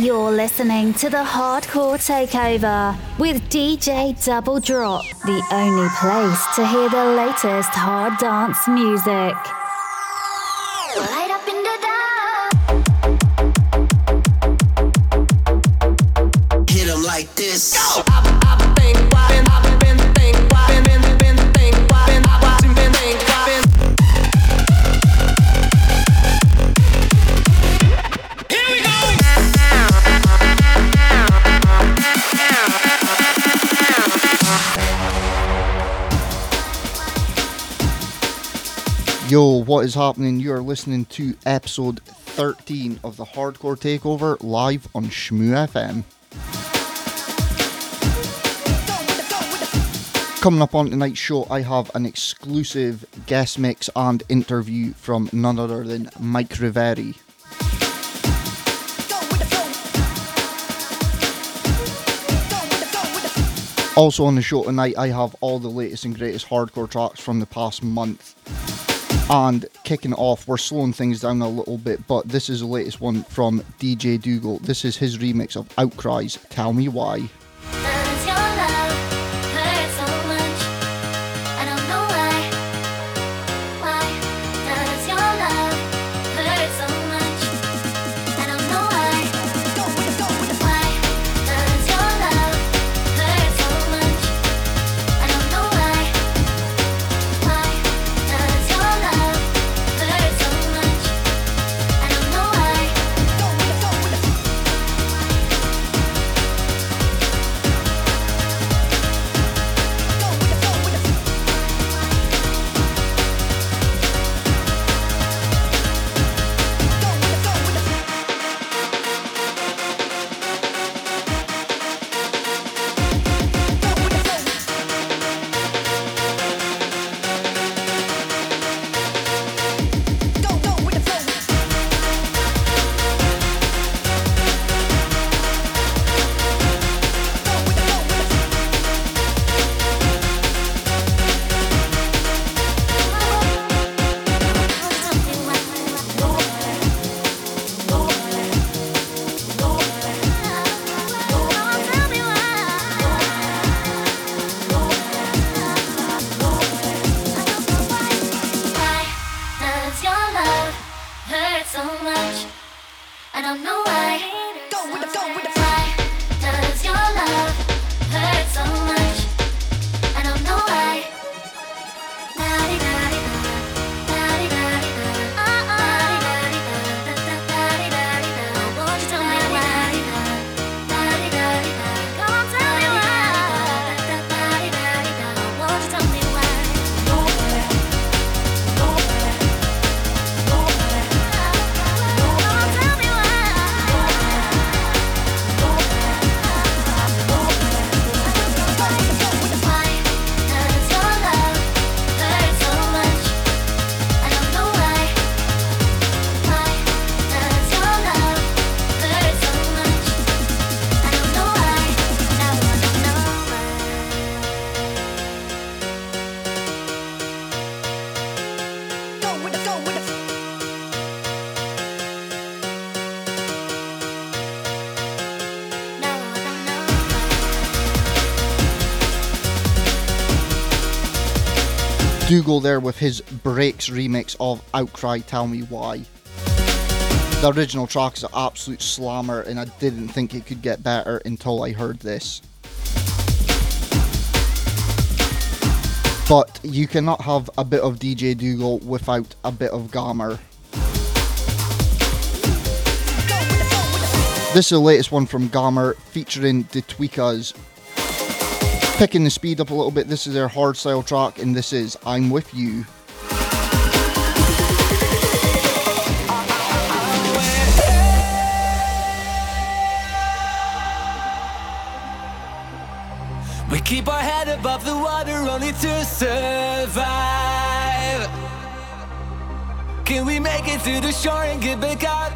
You're listening to the Hardcore Takeover with DJ Double Drop, the only place to hear the latest hard dance music. Yo, what is happening? You are listening to episode 13 of the Hardcore Takeover live on Shmoo FM. Coming up on tonight's show, I have an exclusive guest mix and interview from none other than Mike Reverie. Also on the show tonight, I have all the latest and greatest hardcore tracks from the past month. And kicking off, we're slowing things down a little bit, but this is the latest one from DJ Dougal. This is his remix of Outcry's, Tell Me Why. Dougal there with his Breaks remix of Outcry Tell Me Why. The original track is an absolute slammer, and I didn't think it could get better until I heard this. But you cannot have a bit of DJ Dougal without a bit of Gammer. This is the latest one from Gammer featuring the Tweekaz picking the speed up a little bit. This is their hard style track, and this is I'm With You. We keep our head above the water only to survive. Can we make it to the shore and get back out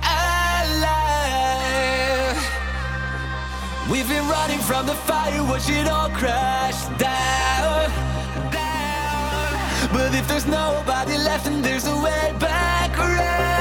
We've been running from the fire, watch it all crash down, down. But if there's nobody left, and there's a way back around.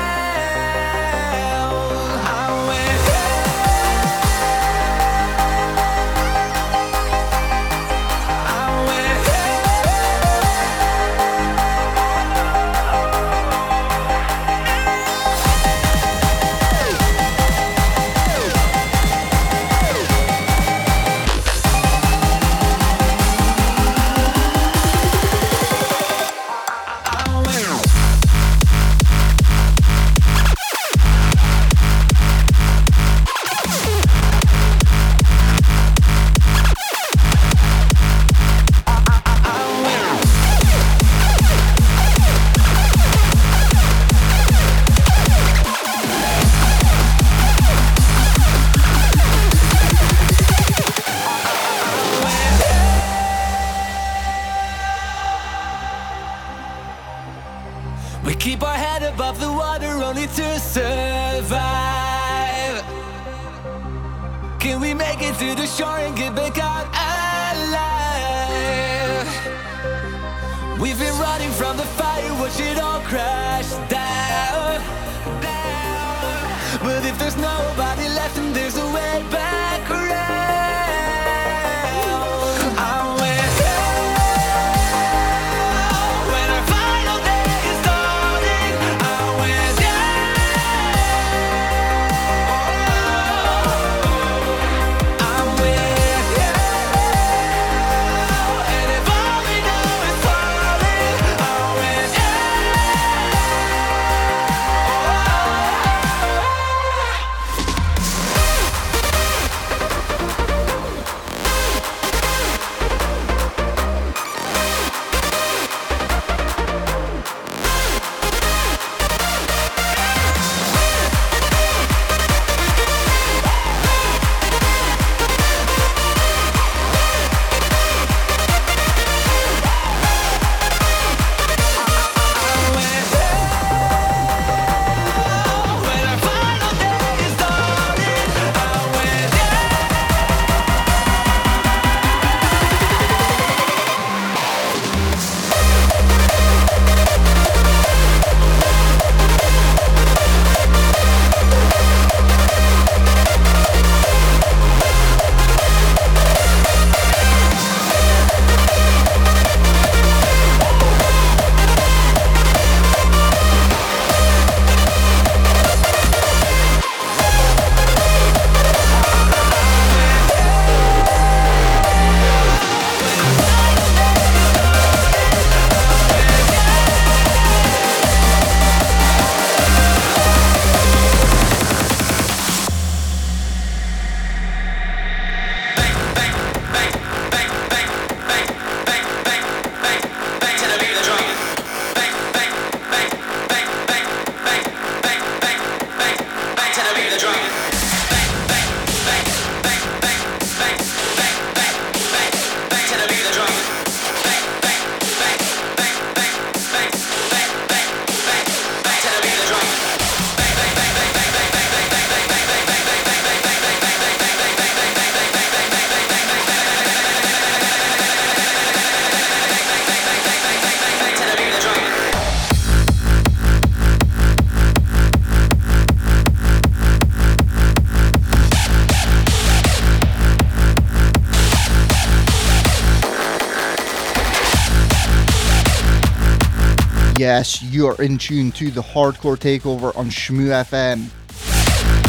Yes, you're in tune to the Hardcore Takeover on Shmoo FM.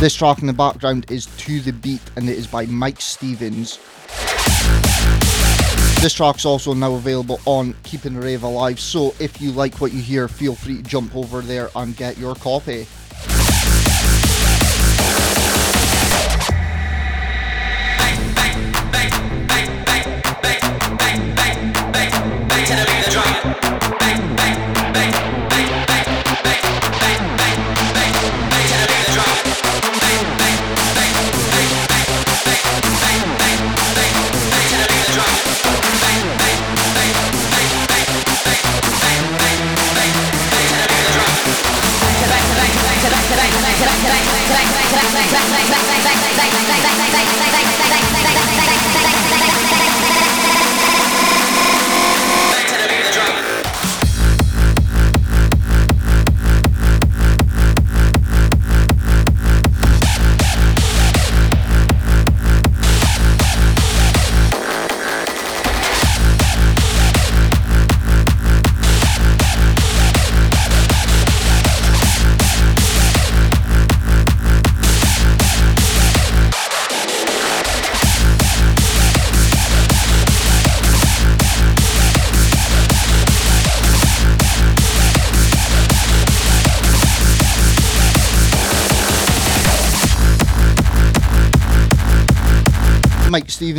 This track in the background is To the Beat and it is by Mike Steventon. This track's also now available on Keeping the Rave Alive, so if you like what you hear, feel free to jump over there and get your copy.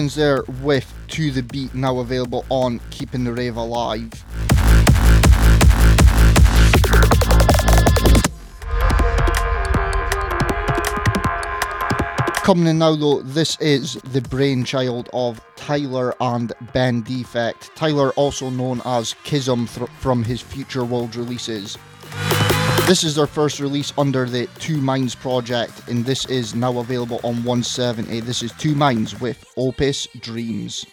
Steventon there with To the Beat, now available on Keeping the Rave Alive. Coming in now though, this is the brainchild of Tyler and Ben Defekt. Tyler, also known as Kism th- from his Future World releases. This is their first release under the Two Minds project, and this is now available on 170. This is Two Minds with Opus Dreams.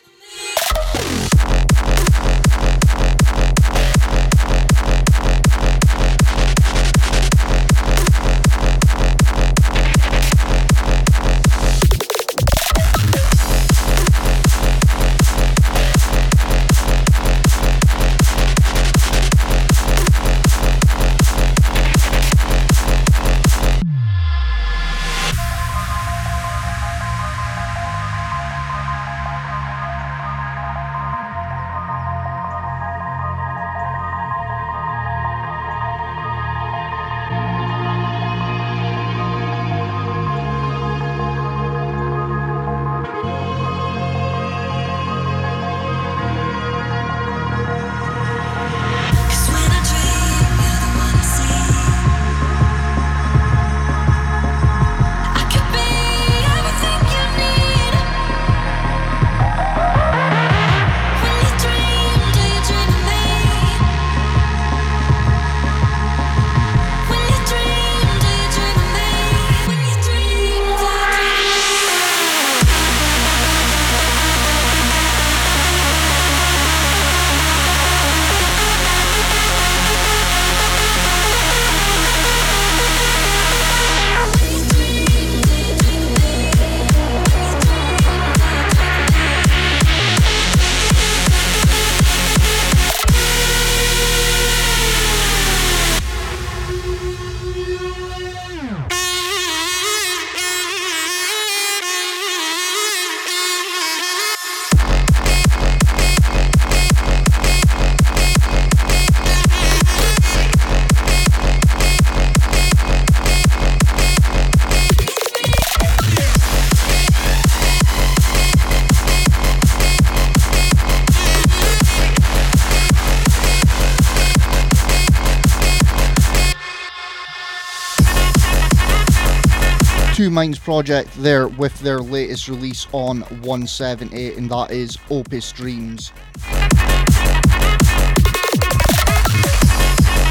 Minds project there with their latest release on 178, and that is Opus Dreams.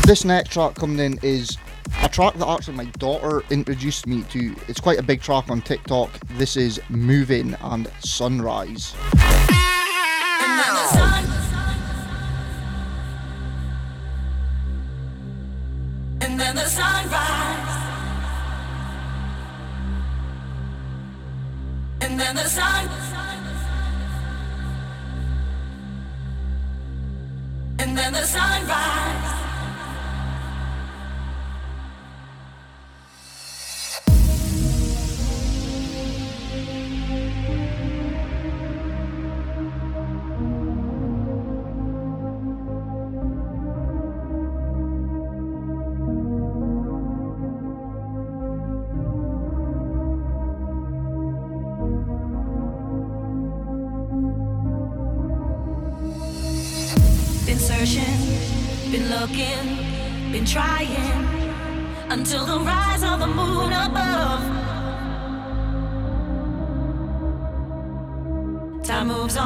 This next track coming in is a track that actually my daughter introduced me to. It's quite a big track on TikTok. This is Movin and Sunrise.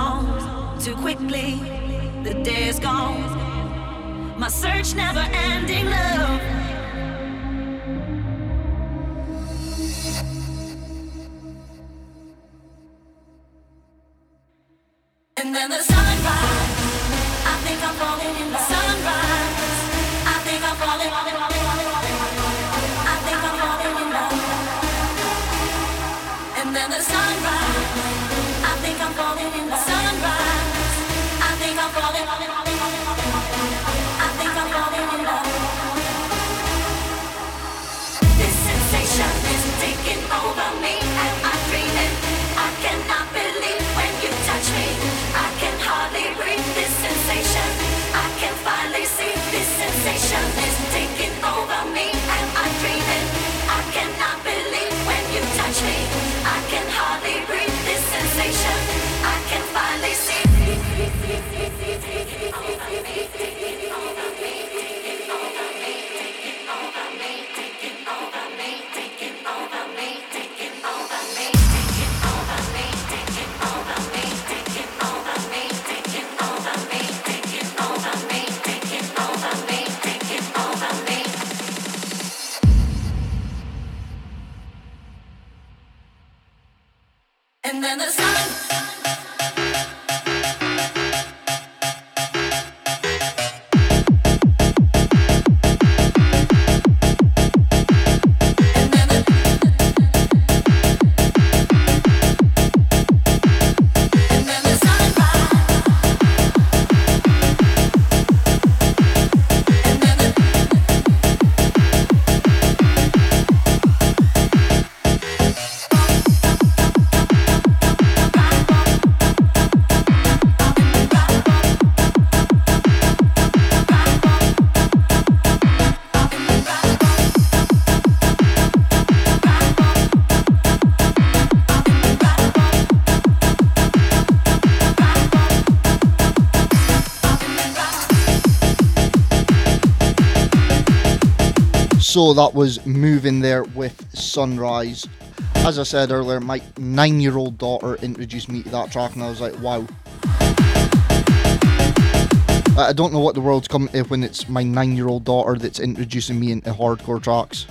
On too quickly, the day is gone. My search never ending love. I can hardly breathe this sensation. I can finally see. So that was Movin there with Sunrise. As I said earlier, my nine year old daughter introduced me to that track, and I was like, wow. I don't know what the world's coming to when it's my nine year old daughter that's introducing me into hardcore tracks.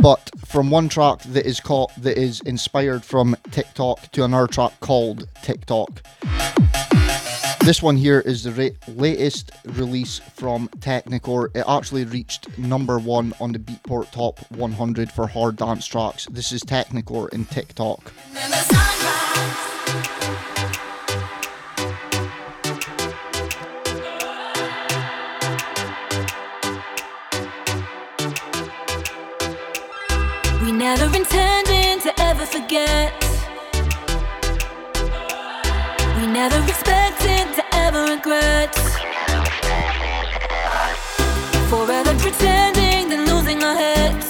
But from one track that is called that is inspired from TikTok to another track called Tick Tock. This one here is the ra- latest release from Technikore. It actually reached number one on the Beatport Top 100 for hard dance tracks. This is Technikore in Tick Tock. We never intended to ever forget. We never expected to ever regret. Forever pretending then losing our heads.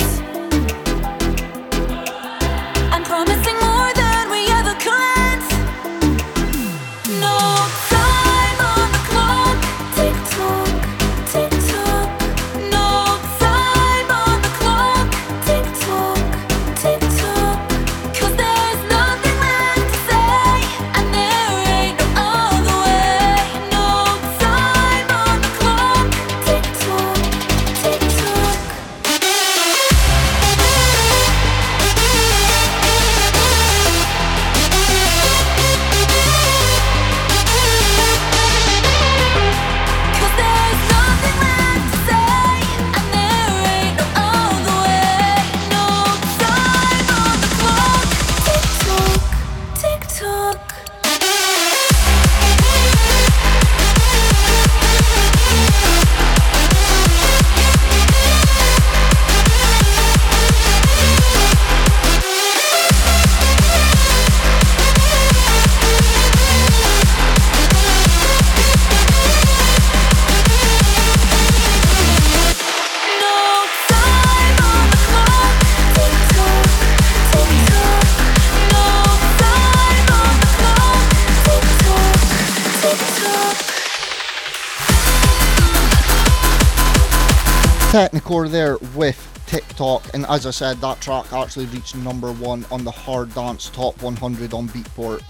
There with Tick Tock, and as I said, that track actually reached number one on the hard dance top 100 on Beatport.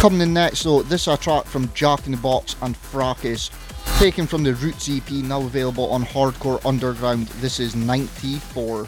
Coming in next, though, this is a track from Jack in the Box and Fracus, taken from the Roots EP, now available on Hardcore Underground. This is 94.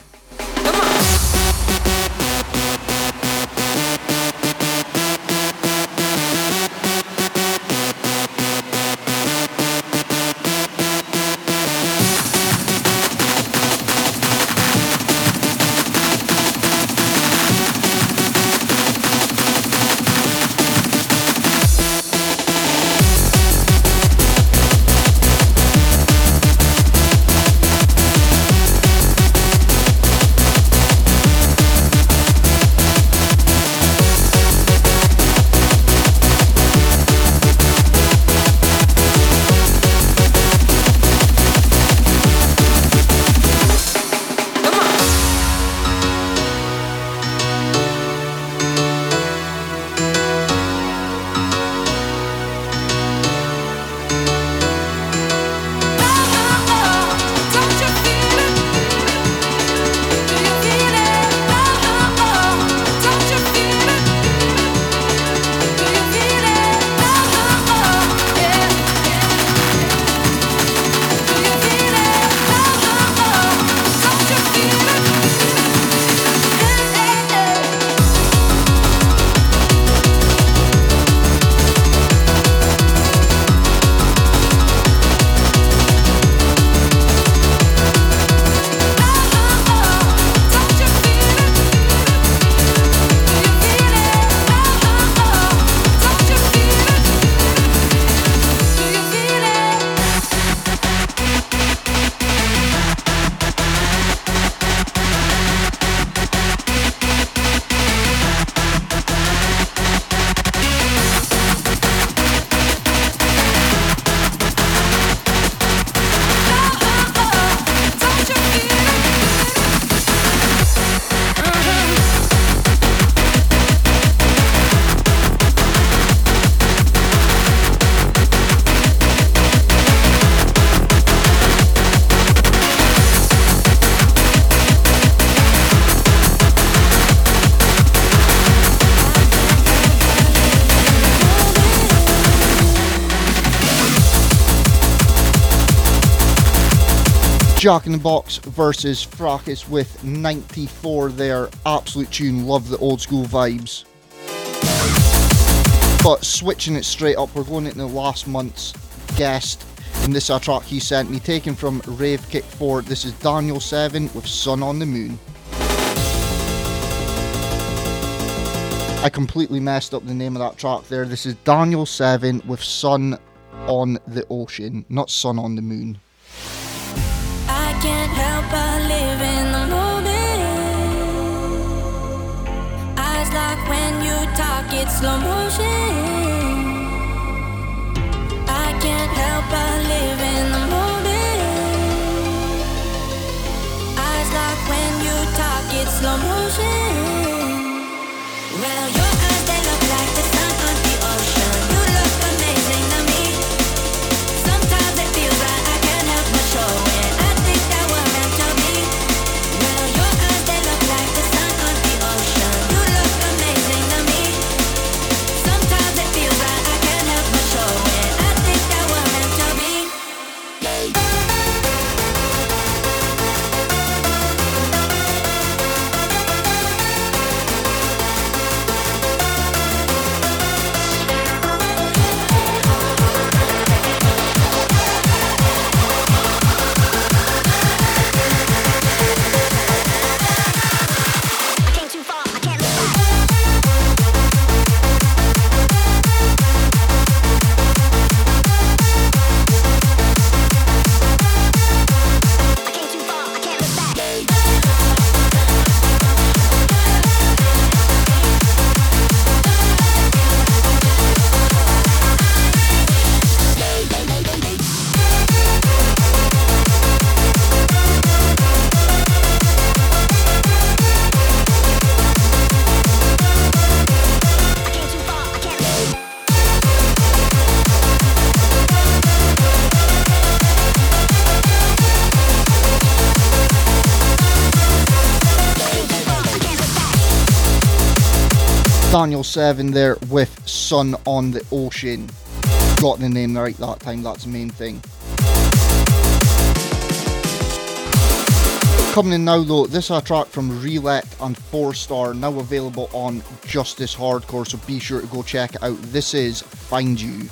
Jack in the Box versus Fracus with 94 there. Absolute tune, love the old school vibes. But switching it straight up, we're going into last month's guest. And this is a track he sent me, taken from Rave Kick 4. This is Daniel 7 with Sun on the Moon. I completely messed up the name of that track there. This is Daniel 7 with Sun on the Ocean, not Sun on the Moon. I can't help but live in the moment. Eyes lock when you talk, it's slow motion. I can't help but live in the moment. Eyes lock when you talk, it's slow motion. Well, Daniel 7 there with Sun on the Ocean. Got the name right that time, that's the main thing. Coming in now though, this is a track from Relect and 4 Star, now available on Justice Hardcore, so be sure to go check it out. This is Find You.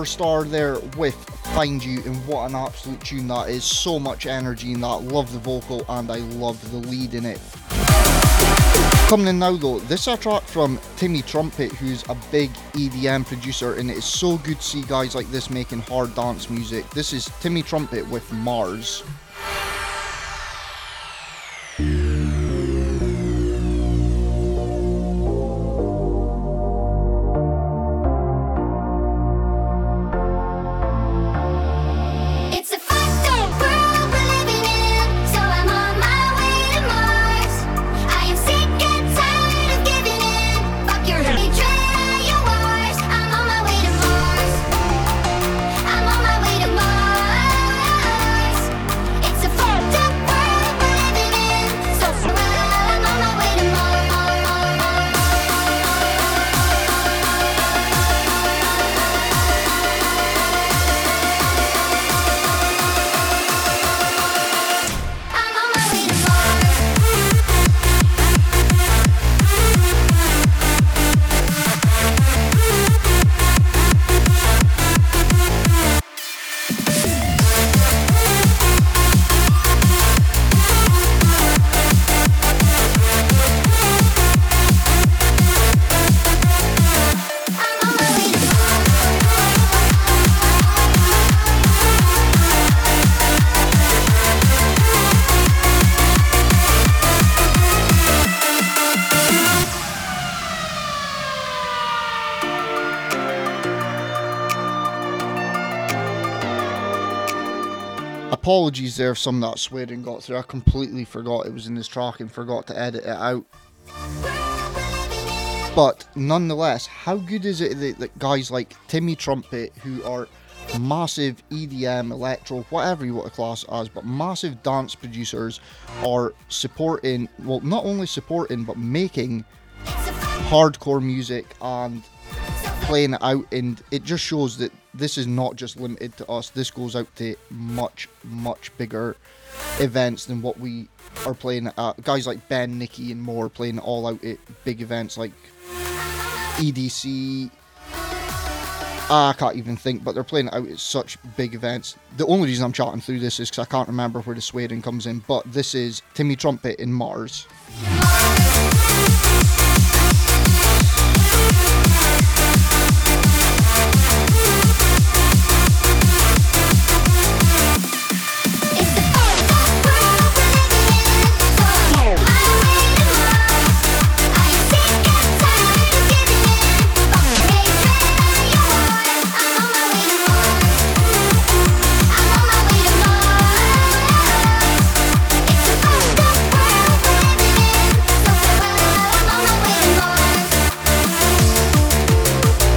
Four Star there with Find You, and what an absolute tune that is. So much energy in that. Love the vocal, and I love the lead in it. Coming in now though, this is a track from Timmy Trumpet, who's a big EDM producer, and it is so good to see guys like this making hard dance music. This is Timmy Trumpet with Mars. Apologies there if some of that swearing got through. I completely forgot it was in this track and forgot to edit it out. But nonetheless, how good is it that, that guys like Timmy Trumpet, who are massive EDM, electro, whatever you want to class as, but massive dance producers, are supporting, well, not only supporting, but making hardcore music and playing it out and it just shows that this is not just limited to us this goes out to much much bigger events than what we are playing at guys like ben nicky and more playing all out at big events like edc Ah, I can't even think, but they're playing out at such big events. The only reason I'm chatting through this is because I can't remember where the swearing comes in, but this is Timmy Trumpet in Mars.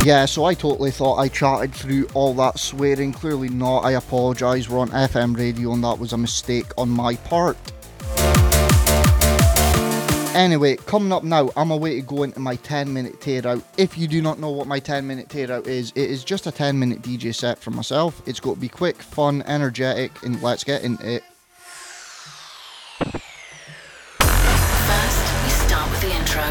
Yeah, so I totally thought I chatted through all that swearing. Clearly not. I apologise. We're on FM radio and that was a mistake on my part. Anyway, coming up now, I'm away to go into my 10 minute tear out. If you do not know what my 10 minute tear out is, it is just a 10 minute DJ set for myself. It's got to be quick, fun, energetic, and let's get into it. First, we start with the intro.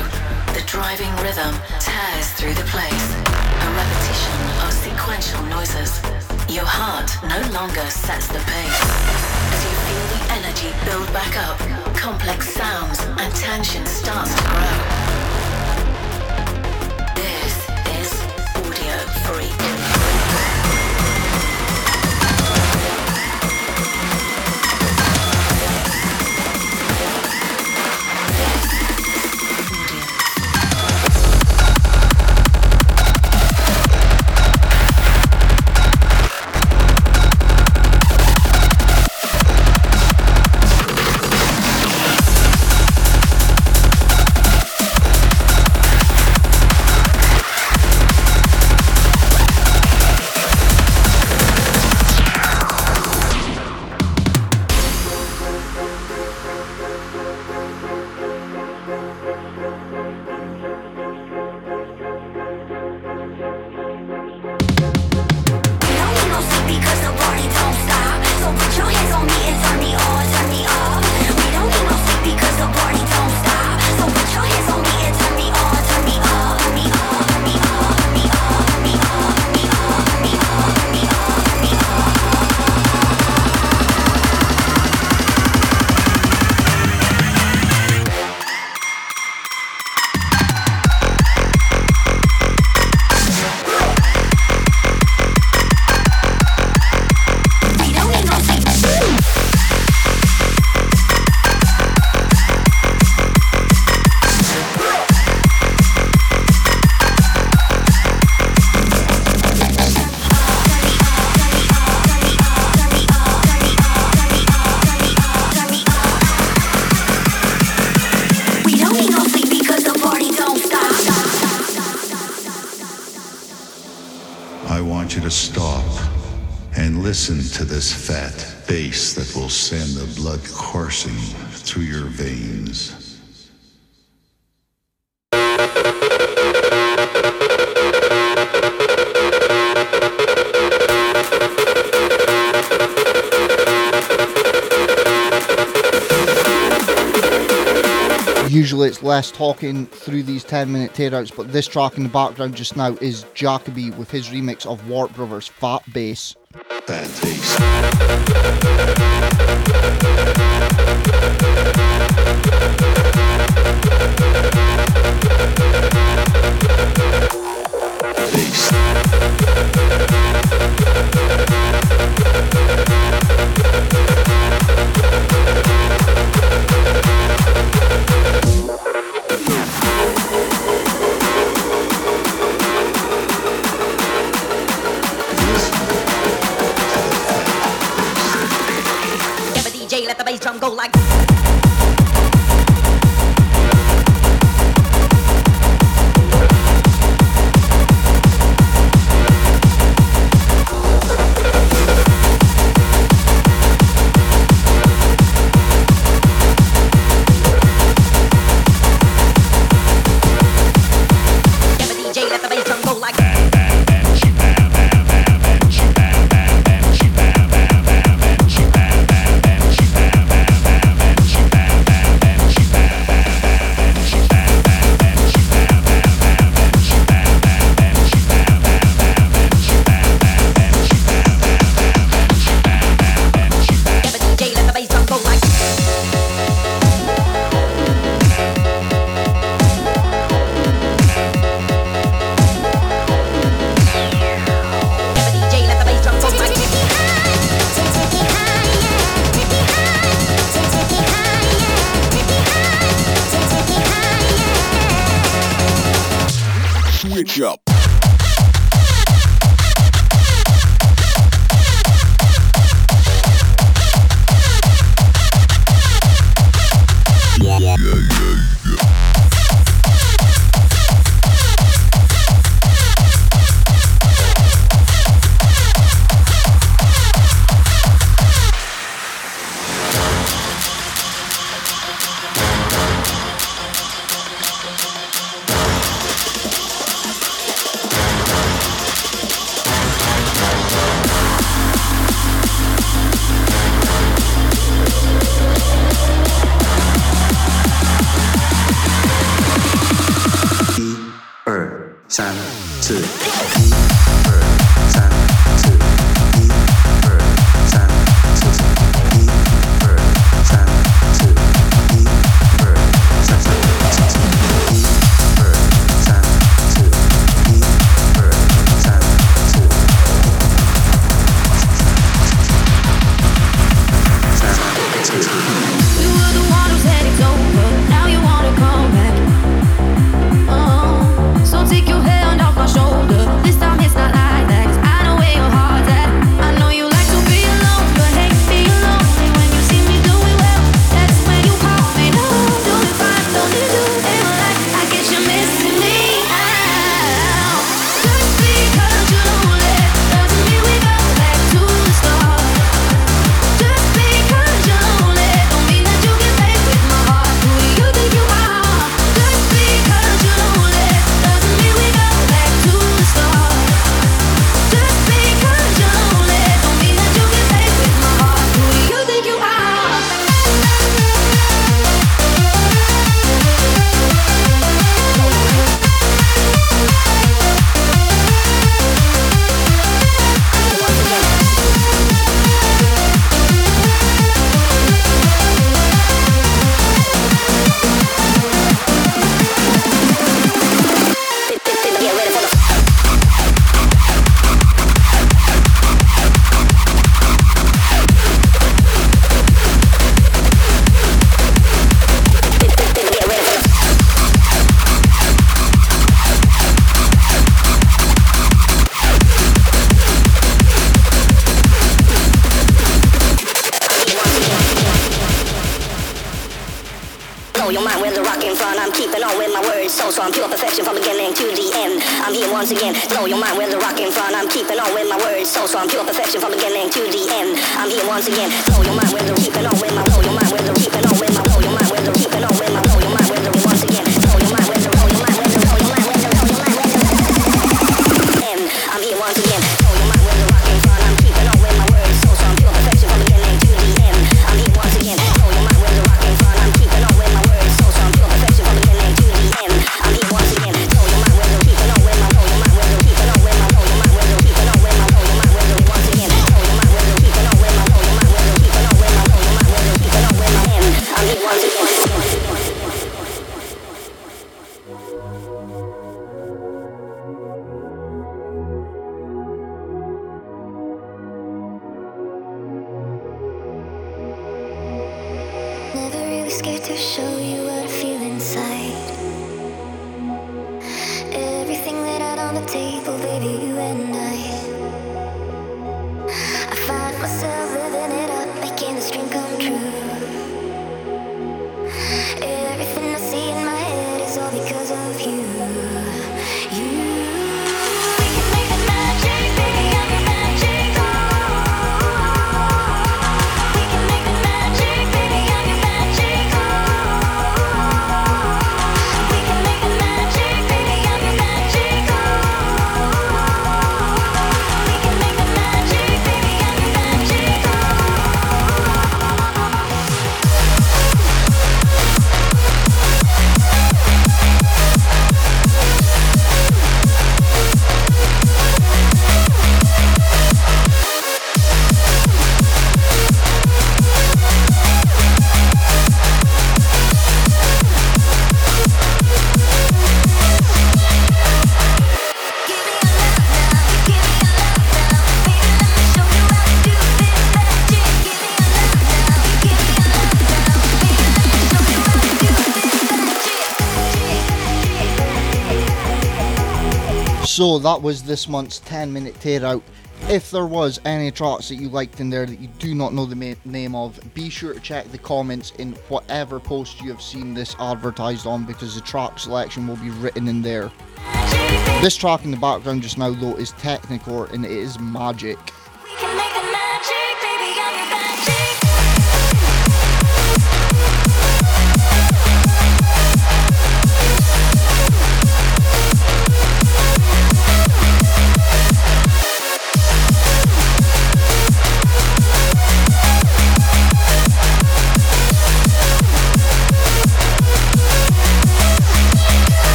The driving rhythm tears through the place. Repetition of sequential noises. Your heart no longer sets the pace. As you feel the energy build back up, complex sounds and tension starts to grow. This is Audio Freak. To this fat bass that will send the blood coursing through your veins. Usually it's less talking through these 10 minute tearouts, but this track in the background just now is Jakka-B with his remix of Warp Brothers Phatt Bass. Fat bass. Bass. Go like. So that was this month's 10 minute tear out. If there was any tracks that you liked in there that you do not know the ma- name of, be sure to check the comments in whatever post you have seen this advertised on because the track selection will be written in there. This track in the background just now though is Technikore and it is magic.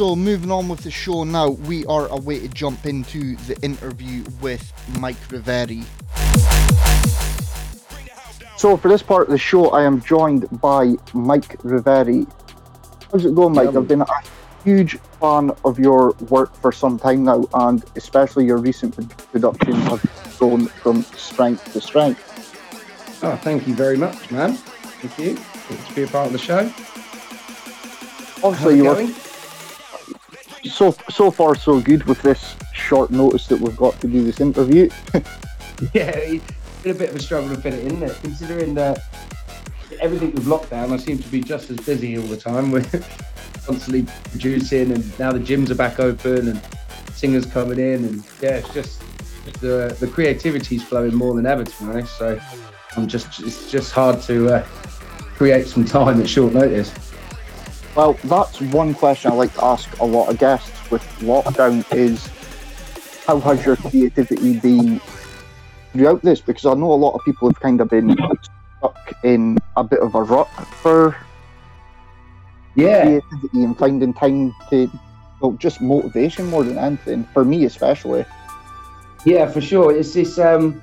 So moving on with the show now, we are away to jump into the interview with Mike Reverie. So for this part of the show, I am joined by Mike Reverie. How's it going, Mike? I've been a huge fan of your work for some time now, and especially your recent pro- productions have grown from strength to strength. Oh, thank you very much, man. Thank you. Good to be a part of the show. Obviously, How's it you were going? So so far so good with this short notice that we've got to do this interview. Yeah, it's been a bit of a struggle to fit it in there, considering that everything with lockdown, I seem to be just as busy all the time. We're constantly producing, and now the gyms are back open, and singers coming in, and yeah, it's just the the creativity's flowing more than ever, to be honest. So I'm just it's just hard to uh, create some time at short notice. Well, that's one question I like to ask a lot of guests with lockdown is how has your creativity been throughout this? Because I know a lot of people have kind of been stuck in a bit of a rut for Yeah. creativity and finding time to well, just motivation more than anything. For me especially. Yeah, for sure. It's this. Um,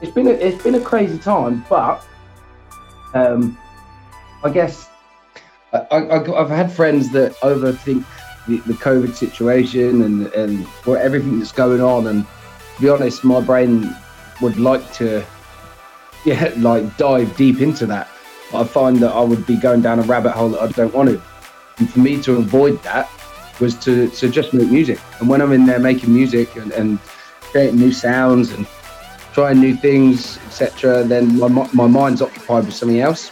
it's been a, it's been a crazy time, but um, I guess I, I've had friends that overthink the, the COVID situation and and for everything that's going on. And to be honest, my brain would like to, yeah, like dive deep into that. But I find that I would be going down a rabbit hole that I don't want to. And for me to avoid that was to, to just make music. And when I'm in there making music and, and creating new sounds and trying new things, etc., then my, my mind's occupied with something else.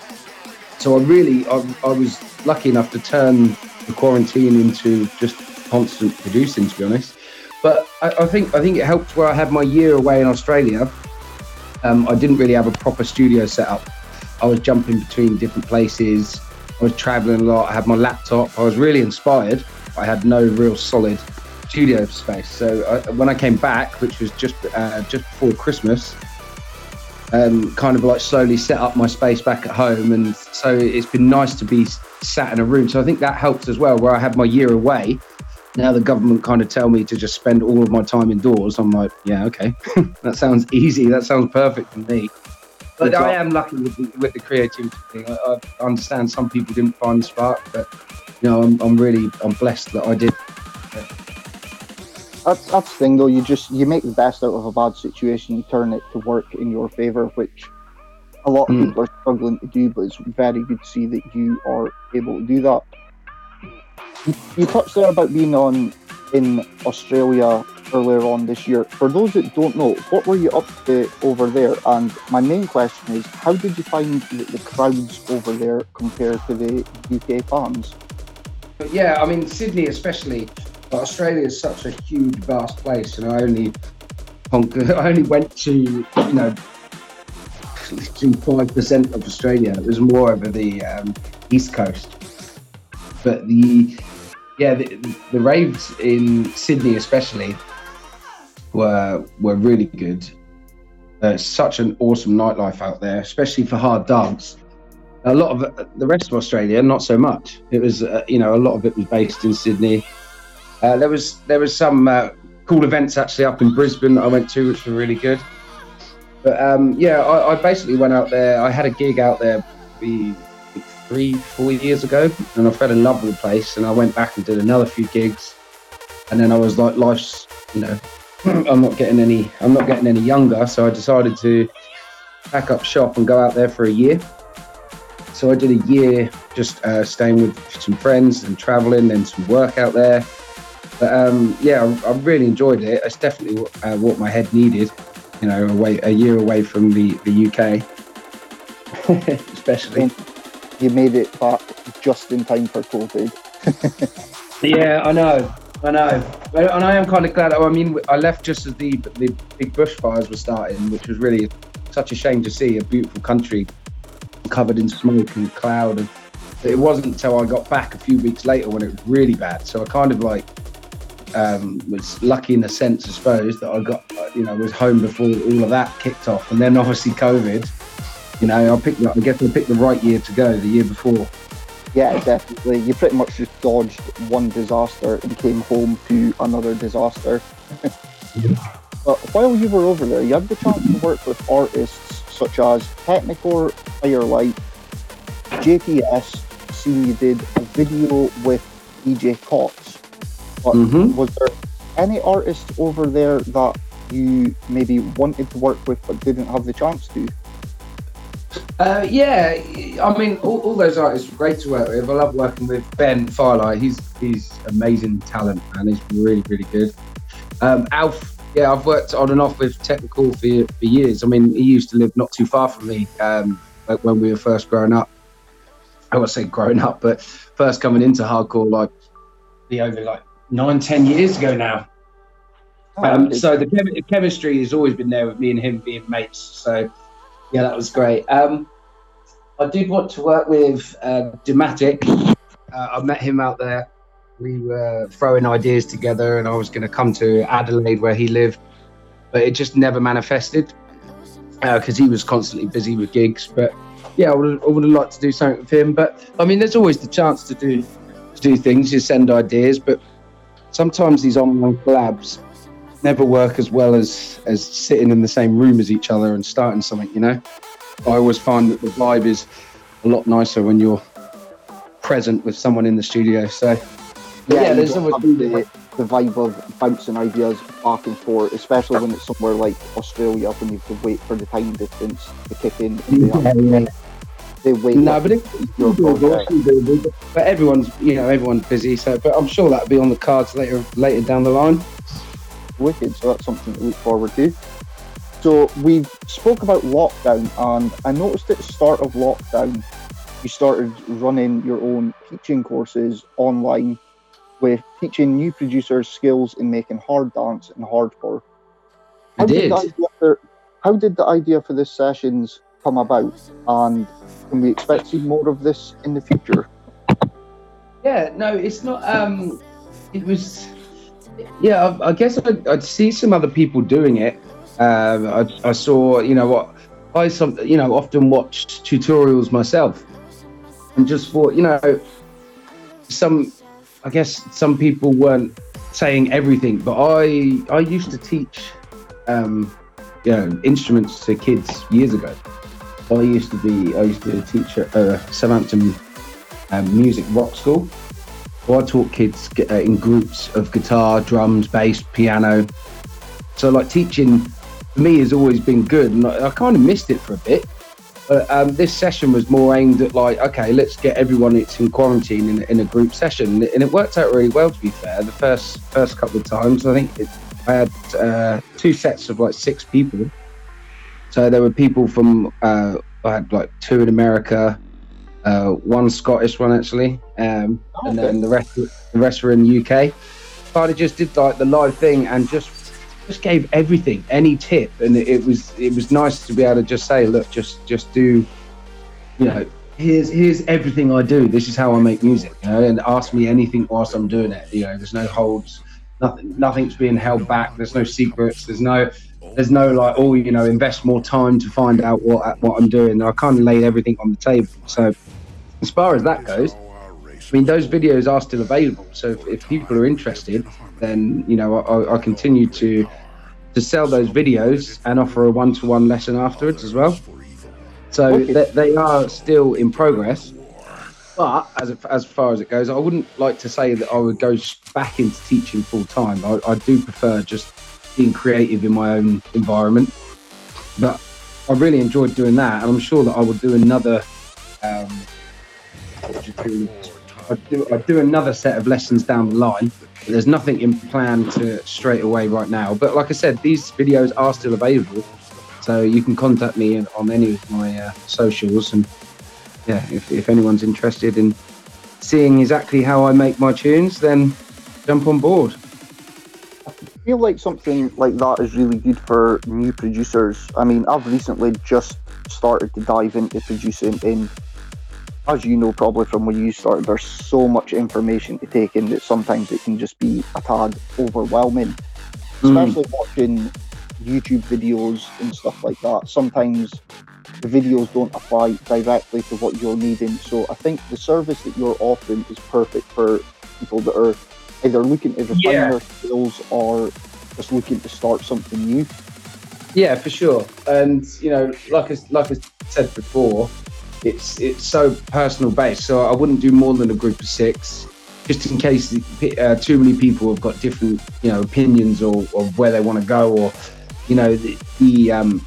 So I really, I, I was lucky enough to turn the quarantine into just constant producing, to be honest. But I, I think I think it helped where I had my year away in Australia. Um, I didn't really have a proper studio set up. I was jumping between different places. I was traveling a lot. I had my laptop. I was really inspired. I had no real solid studio space. So I, when I came back, which was just uh, just before Christmas, um, kind of like slowly set up my space back at home. And so it's been nice to be sat in a room. So I think that helps as well, where I had my year away. Now the government kind of tell me to just spend all of my time indoors. I'm like, yeah, okay, that sounds easy. That sounds perfect for me. But I am lucky with the, with the creativity thing. I, I understand some people didn't find the spark, but you know, I'm, I'm really I'm blessed that I did. That's that's the thing though. You just you make the best out of a bad situation. You turn it to work in your favor, which a lot of Mm. people are struggling to do. But it's very good to see that you are able to do that. You, you touched there about being on in Australia earlier on this year. For those that don't know, what were you up to over there? And my main question is, how did you find the, the crowds over there compared to the UK fans? Yeah, I mean Sydney especially. But Australia is such a huge, vast place, and I only I only went to you know five percent of Australia. It was more over the um, east coast. But the yeah, the, the raves in Sydney especially were were really good. There's such an awesome nightlife out there, especially for hard dance. A lot of the rest of Australia, not so much. It was, uh, you know, a lot of it was based in Sydney. Uh, there was there was some uh, cool events actually up in Brisbane that I went to, which were really good. But um, yeah, I, I basically went out there. I had a gig out there three, four years ago, and I fell in love with the place. And I went back and did another few gigs, and then I was like, life's, you know, I'm not getting any, I'm not getting any younger, so I decided to pack up shop and go out there for a year. So I did a year just uh, staying with some friends and traveling, and some work out there. But um, yeah, I, I really enjoyed it. It's definitely what, uh, what my head needed. You know, away a year away from the the UK, especially. You made it back just in time for COVID. Yeah, I know, I know, and I am kind of glad. I mean, I left just as the the big bushfires were starting, which was really such a shame to see a beautiful country covered in smoke and cloud. And it wasn't until I got back a few weeks later when it was really bad. So I kind of like um, was lucky in a sense, I suppose, that I got you know was home before all of that kicked off, and then obviously COVID. You know, I picked. Up I guess I picked the right year to go, the year before. Yeah, definitely. You pretty much just dodged one disaster and came home to another disaster. but while you were over there, you had the chance to work with artists such as Technikore, Firelite, JPS. Seen you did a video with DJ Cox. But Mhm. was there any artists over there that you maybe wanted to work with but didn't have the chance to? Uh, yeah, I mean, all, all those artists were great to work with. I love working with Ben Firelite. He's he's amazing talent and he's really really good. Um, Alf, yeah, I've worked on and off with Technikore for for years. I mean, he used to live not too far from me um, like when we were first growing up. I would say growing up, but first coming into hardcore like the over like nine ten years ago now. Um, so the chemi- chemistry has always been there with me and him being mates. So yeah, that was great. Um, I did want to work with uh, Dematic. Uh, I met him out there. We were throwing ideas together, and I was going to come to Adelaide where he lived, but it just never manifested because he was constantly busy with gigs. But yeah, I would, I would have liked to do something with him. But I mean, there's always the chance to do to do things. You send ideas, but sometimes these online collabs never work as well as as sitting in the same room as each other and starting something. You know, I always find that the vibe is a lot nicer when you're present with someone in the studio. So yeah, you there's always been the, the vibe of bouncing ideas back and forth, especially when it's somewhere like Australia when you have to wait for the time difference to kick in. Yeah, yeah. They wait. No, but it's your doable, project. it's doable. But everyone's, you know, everyone's busy. So, but I'm sure that'll be on the cards later, later down the line. wicked. So that's something to look forward to. So we've spoke about lockdown, and I noticed at the start of lockdown, you started running your own teaching courses online, with teaching new producers skills in making hard dance and hardcore. I did. the idea for, how did the idea for this sessions come about, and can we expect to see more of this in the future? Yeah, no, it's not. Um, it was. Yeah, I, I guess I'd, I'd see some other people doing it. Um, I, I saw, you know, what I some, you know, often watched tutorials myself, and just thought, you know, some, I guess some people weren't saying everything, but I, I used to teach, um, you know, instruments to kids years ago. I used to be, I used to teach at uh, Southampton um, music rock school. So I taught kids uh, in groups of guitar, drums, bass, piano. So like teaching for me has always been good, and I, I kind of missed it for a bit. But um, this session was more aimed at like, okay, let's get everyone that's in quarantine in, in a group session, and it worked out really well. To be fair, the first first couple of times, I think it, I had uh, two sets of like six people. So there were people from uh, I had like two in America, uh, one Scottish one actually, um, and then the rest the rest were in the UK. But I just did like the live thing and just just gave everything, any tip, and it, it was it was nice to be able to just say, look, just just do, you know, here's here's everything I do. This is how I make music, you know, and ask me anything whilst I'm doing it. You know, there's no holds, nothing, nothing's being held back. There's no secrets. There's no there's no like, oh, you know, invest more time to find out what what I'm doing. I kind of laid everything on the table. So as far as that goes, I mean, those videos are still available. So if, if people are interested, then you know, I, I continue to to sell those videos and offer a one-to-one lesson afterwards as well. So they, they are still in progress. But as as far as it goes, I wouldn't like to say that I would go back into teaching full time. I, I do prefer just being creative in my own environment. But I really enjoyed doing that, and I'm sure that I will do another. Um, what do? I'd do, another set of lessons down the line. There's nothing in plan to straight away right now. But like I said, these videos are still available, so you can contact me on- on any of my uh, socials. And yeah, if, if anyone's interested in seeing exactly how I make my tunes, then jump on board. I feel like something like that is really good for new producers. I mean, I've recently just started to dive into producing in as you know probably from where you started, there's so much information to take in that sometimes it can just be a tad overwhelming. Mm. Especially watching YouTube videos and stuff like that. Sometimes the videos don't apply directly to what you're needing. So I think the service that you're offering is perfect for people that are either looking to refine Yeah. their skills or just looking to start something new. Yeah, for sure. And you know, like I, like I said before, it's it's so personal based. So I wouldn't do more than a group of six, just in case uh, too many people have got different you know opinions or, of where they want to go, or you know the, the um,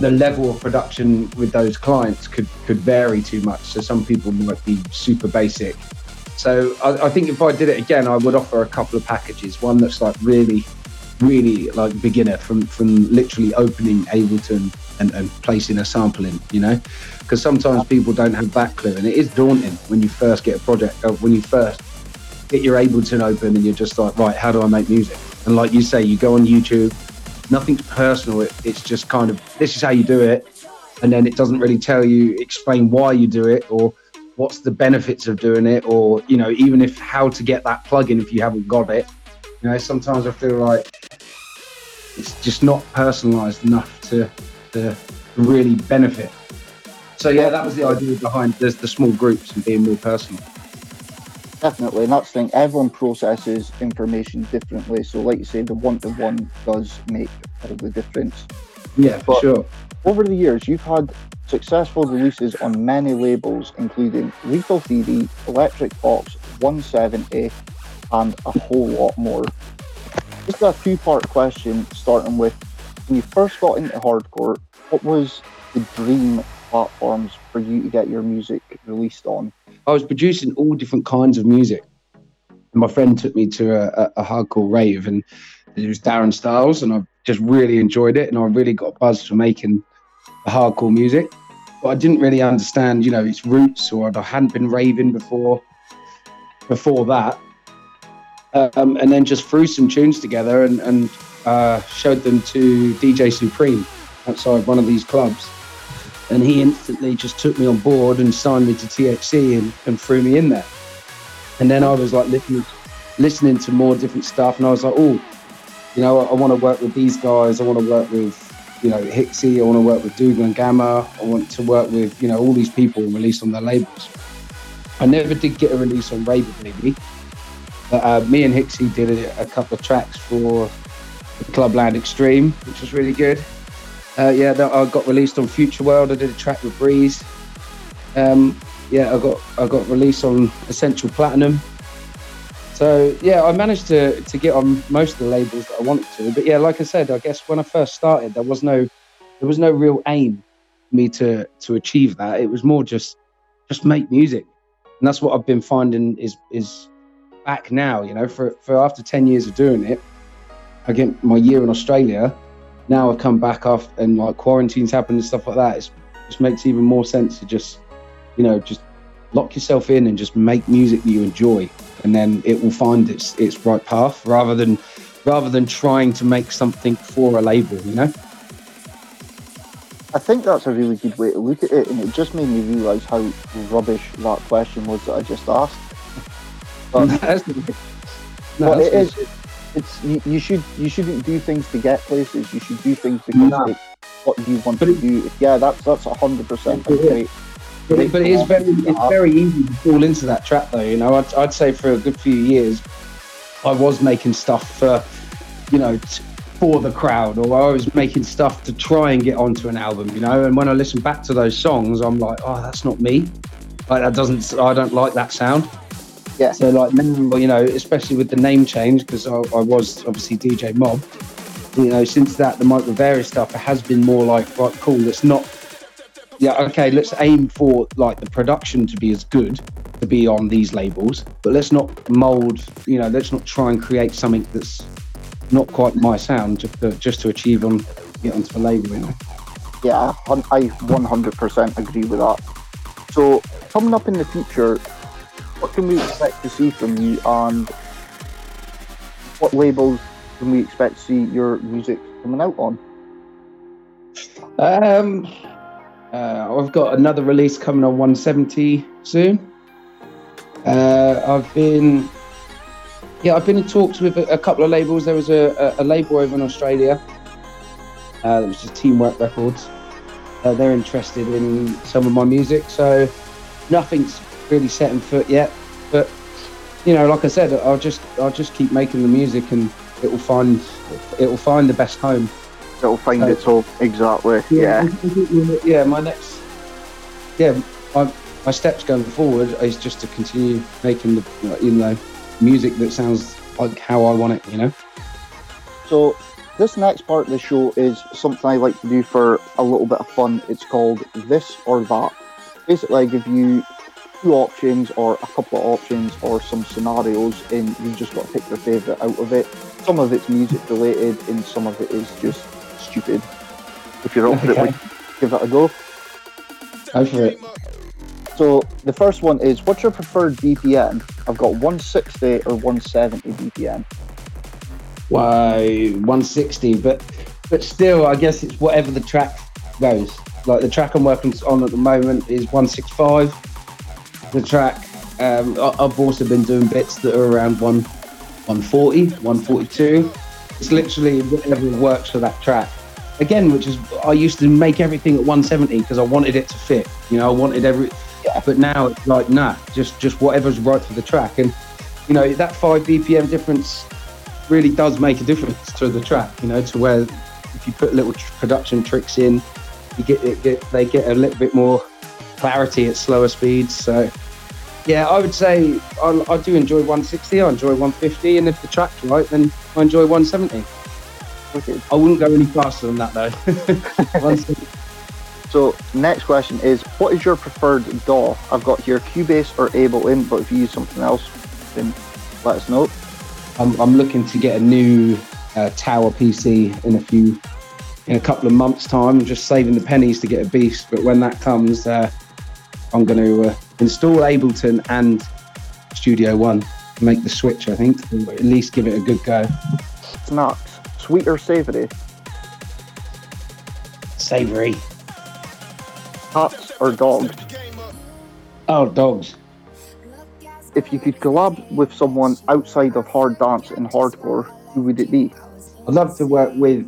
the level of production with those clients could could vary too much. So some people might be super basic. So I, I think if I did it again, I would offer a couple of packages. One that's like really really like beginner from from literally opening Ableton and, and placing a sample in, you know, because sometimes people don't have that clue, and it is daunting when you first get a project, uh, when you first get your Ableton open, and you're just like, right, how do I make music? And like you say, you go on YouTube, nothing's personal. It, it's just kind of this is how you do it, and then it doesn't really tell you explain why you do it or what's the benefits of doing it, or you know, even if how to get that plugin if you haven't got it. You know, sometimes I feel like it's just not personalised enough to, to really benefit. So yeah, that was the idea behind the, the small groups and being more personal. Definitely, and that's the thing. Everyone processes information differently. So, like you say, the one-to-one does make all the difference. Yeah, for But sure. Over the years, you've had successful releases on many labels, including Lethal Theory, Electric Fox, 170, and a whole lot more. Just a two-part question, starting with when you first got into hardcore, what was the dream platforms for you to get your music released on? I was producing all different kinds of music. My friend took me to a, a, a hardcore rave, and it was Darren Styles, and I just really enjoyed it, and I really got buzzed for making hardcore music. But I didn't really understand, you know, its roots, or I hadn't been raving before. Before that, um, and then just threw some tunes together and, and uh, showed them to DJ Supreme outside one of these clubs. And he instantly just took me on board and signed me to THC and, and threw me in there. And then I was like listening, listening to more different stuff, and I was like, oh, you know, I, I want to work with these guys. I want to work with, you know, Hixie. I want to work with Dougal and Gammer. I want to work with, you know, all these people and release on their labels. I never did get a release on Raver Baby. But uh, me and Hixie did a, a, couple of tracks for Clubland Extreme, which was really good. Uh, yeah, that I got released on Future World. I did a track with Breeze. Um, yeah, I got I got released on Essential Platinum. So yeah, I managed to to get on most of the labels that I wanted to. But yeah, like I said, I guess when I first started, there was no there was no real aim for me to to achieve that. It was more just just make music, and that's what I've been finding is is back now. You know, for for after ten years of doing it, I get my year in Australia. Now I've come back off and like quarantines happen and stuff like that. It's, it just makes even more sense to just, you know, just lock yourself in and just make music that you enjoy, and then it will find its its right path rather than rather than trying to make something for a label. You know. I think that's a really good way to look at it, and it just made me realise how rubbish that question was that I just asked. But, no, but it is. It's you, you should you shouldn't do things to get places. You should do things because No. it's what you want But to it- do. Yeah, that's that's a hundred percent It is. great. But, it, but it is very it's very easy to fall into that trap though. You know, I'd, I'd say for a good few years, I was making stuff for, you know, t- for the crowd, or I was making stuff to try and get onto an album. You know, and when I listen back to those songs, I'm like, oh, that's not me. Like that doesn't. I don't like that sound. Yeah. So like now, you know, especially with the name change, because I, I was obviously DJ Mob. You know, since that the Mike Reverie stuff, has been more like, right, cool. It's not yeah, okay, let's aim for like the production to be as good to be on these labels, but let's not mold, you know, let's not try and create something that's not quite my sound just to, just to achieve on get onto the label, you know. Yeah, I 100% agree with that. So, coming up in the future, what can we expect to see from you and what labels can we expect to see your music coming out on? Um, uh, I've got another release coming on 170 soon. Uh, I've been, yeah, I've been in talks with a, a couple of labels. There was a, a, a label over in Australia, uh, which is Teamwork Records. Uh, they're interested in some of my music, so nothing's really set in foot yet. But you know, like I said, I'll just I'll just keep making the music, and it will find it will find the best home. It'll find Uh, its home. Exactly. Yeah. yeah. My next, yeah, my, my steps going forward is just to continue making the, you know, music that sounds like how I want it. You know. So, this next part of the show is something I like to do for a little bit of fun. It's called This or That. Basically, I give you two options or a couple of options or some scenarios, and you've just got to pick your favourite out of it. Some of it's music related, and some of it is just stupid. If you're up for it, Okay. give that a go. Go for it. So, the first one is what's your preferred BPM? I've got 160 or 170 BPM. Why 160, but but still, I guess it's whatever the track goes. Like the track I'm working on at the moment is 165. The track um, I've also been doing bits that are around one 140, 142. It's literally whatever works for that track. Again, which is I used to make everything at 170 because I wanted it to fit. You know, I wanted every. But now it's like nah, just just whatever's right for the track, and you know that five BPM difference really does make a difference to the track. You know, to where if you put little tr- production tricks in, you get it get they get a little bit more clarity at slower speeds. So yeah, I would say I, I do enjoy 160. I enjoy 150, and if the track's right, then I enjoy 170. Wicked. I wouldn't go any faster than that though. So next question is, what is your preferred DAW? I've got here Cubase or Ableton, but if you use something else, then let us know. I'm, I'm looking to get a new uh, tower PC in a few, in a couple of months' time. I'm just saving the pennies to get a beast, but when that comes, uh, I'm going to uh, install Ableton and Studio One. Make the switch, I think, or at least give it a good go. Snacks, sweet or savoury? Savoury. Cats or dogs? Oh, dogs. If you could collab with someone outside of hard dance and hardcore, who would it be? I'd love to work with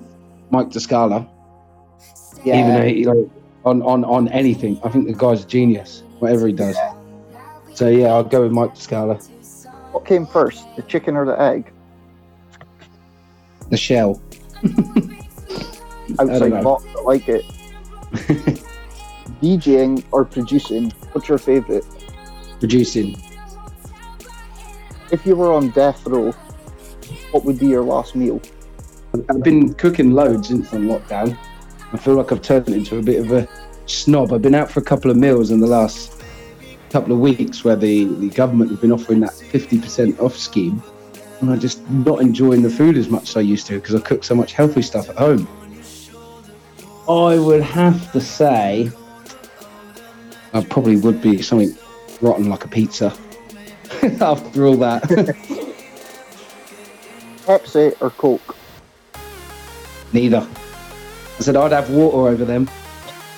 Mike Di Scala. Yeah. Even though he, like, on, on, on anything. I think the guy's a genius, whatever he does. So yeah, I'll go with Mike Di Scala. What came first, the chicken or the egg? The shell. Outside box, I like it. DJing or producing, what's your favourite? Producing. If you were on death row, what would be your last meal? I've been cooking loads since on lockdown. I feel like I've turned into a bit of a snob. I've been out for a couple of meals in the last couple of weeks where the, the government have been offering that 50% off scheme. And I'm just not enjoying the food as much as I used to because I cook so much healthy stuff at home. I would have to say I probably would be something rotten like a pizza after all that. Pepsi or Coke? Neither. I said I'd have water over them.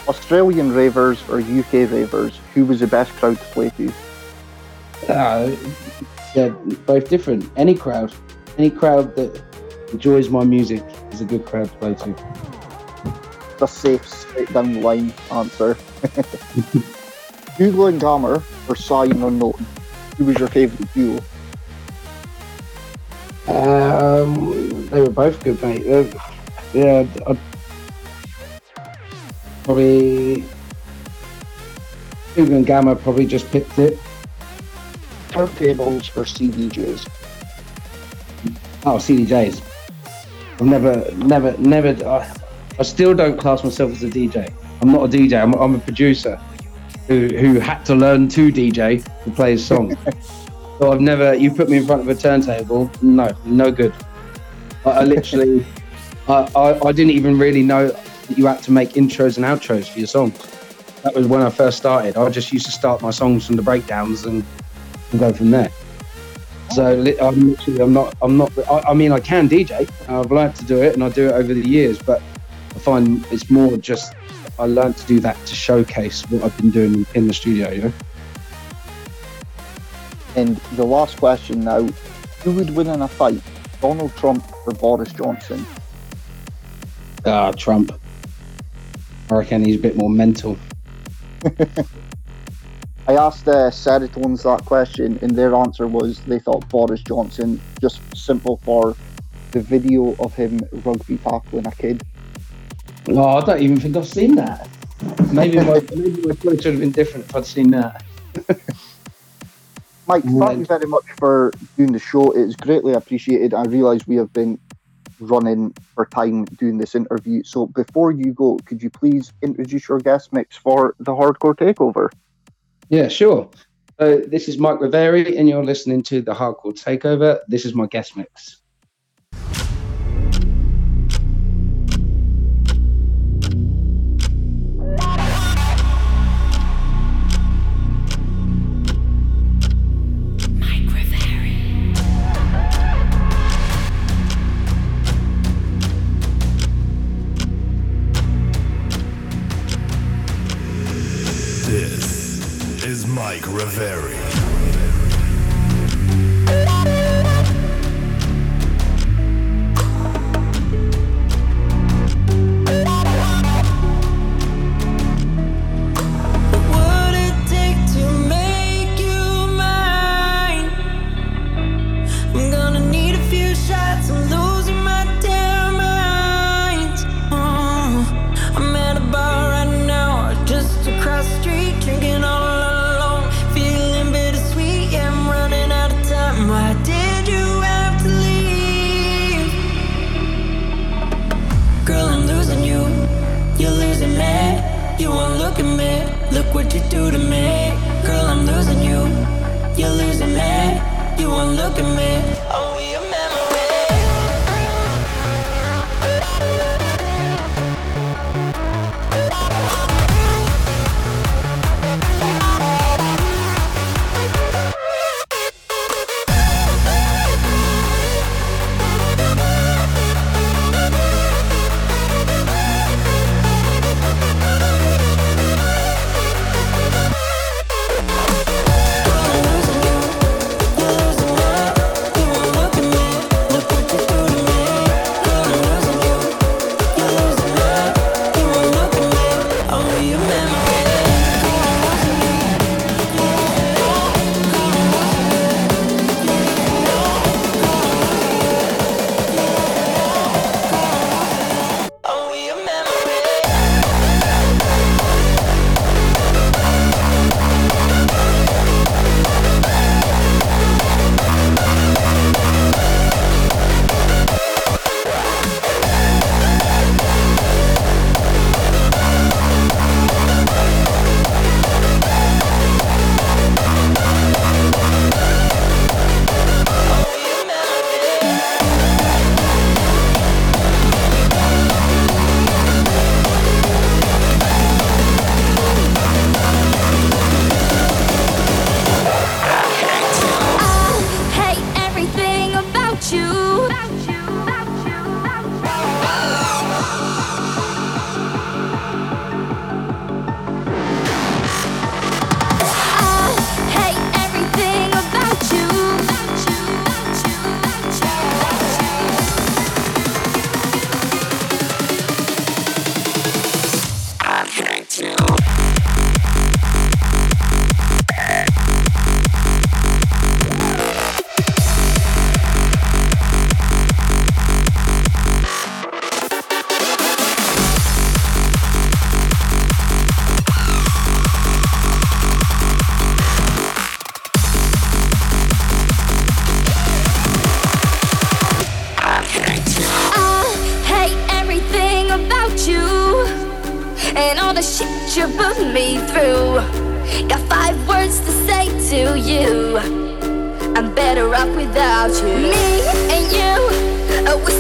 Australian ravers or UK ravers, who was the best crowd to play to? Uh, they're both different. Any crowd, any crowd that enjoys my music is a good crowd to play to. The safe, straight down the line answer. Dougal and Gammer or Sy and Unknown? Who was your favourite duo? Um, they were both good, mate. Uh, yeah, I'd probably Hugo and Gammer probably just picked it. Turntables or CDJs? Oh, CDJs. I've never, never, never. I, I still don't class myself as a DJ. I'm not a DJ. I'm, I'm a producer who who had to learn to DJ to play his song. so I've never. You put me in front of a turntable. No, no good. I, I literally, I, I, I didn't even really know that you had to make intros and outros for your songs. That was when I first started. I just used to start my songs from the breakdowns and, and go from there. So I'm literally, I'm not, I'm not. I, I mean, I can DJ. I've learned to do it, and I do it over the years. But I find it's more just I learned to do that to showcase what I've been doing in the studio. You know. And the last question now, who would win in a fight, Donald Trump or Boris Johnson? Ah, Trump. I reckon he's a bit more mental. I asked uh, Seratones that question, and their answer was they thought Boris Johnson, just simple for the video of him rugby tackling a kid. Oh, I don't even think I've seen that. Maybe my maybe my choice would have been different if I'd seen that. Mike, thank you very much for doing the show. It's greatly appreciated. I realise we have been running for time doing this interview. So before you go, could you please introduce your guest mix for the Hardcore Takeover? Yeah, sure. So this is Mike Reverie, and you're listening to the Hardcore Takeover. This is my guest mix. to you. I'm better off without you. Me and you, uh, we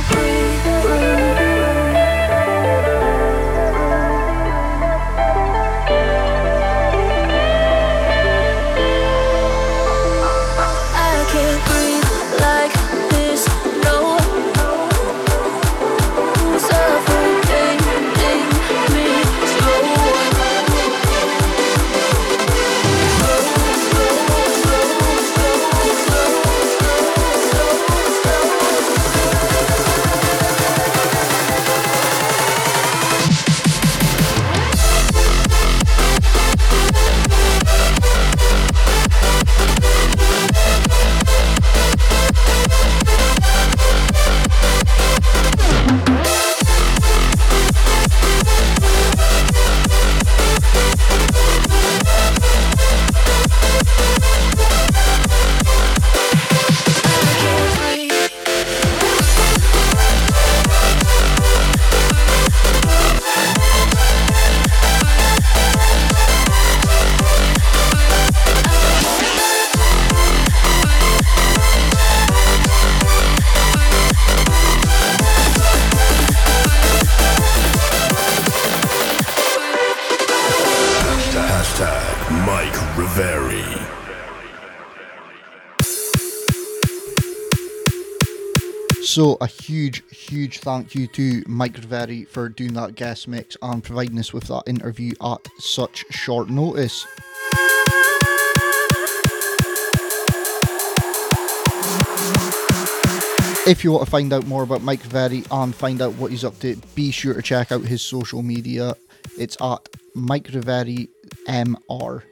I can't So a huge, huge thank you to Mike Reverie for doing that guest mix and providing us with that interview at such short notice. If you want to find out more about Mike Reverie and find out what he's up to, be sure to check out his social media. It's at Mike Reverie MR.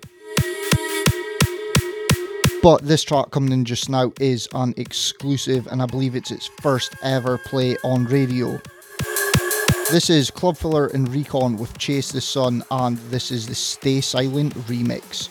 But this track coming in just now is an exclusive, and I believe it's its first ever play on radio. This is Klubfiller and Recon with Chase the Sun, and this is the Stay Silent remix.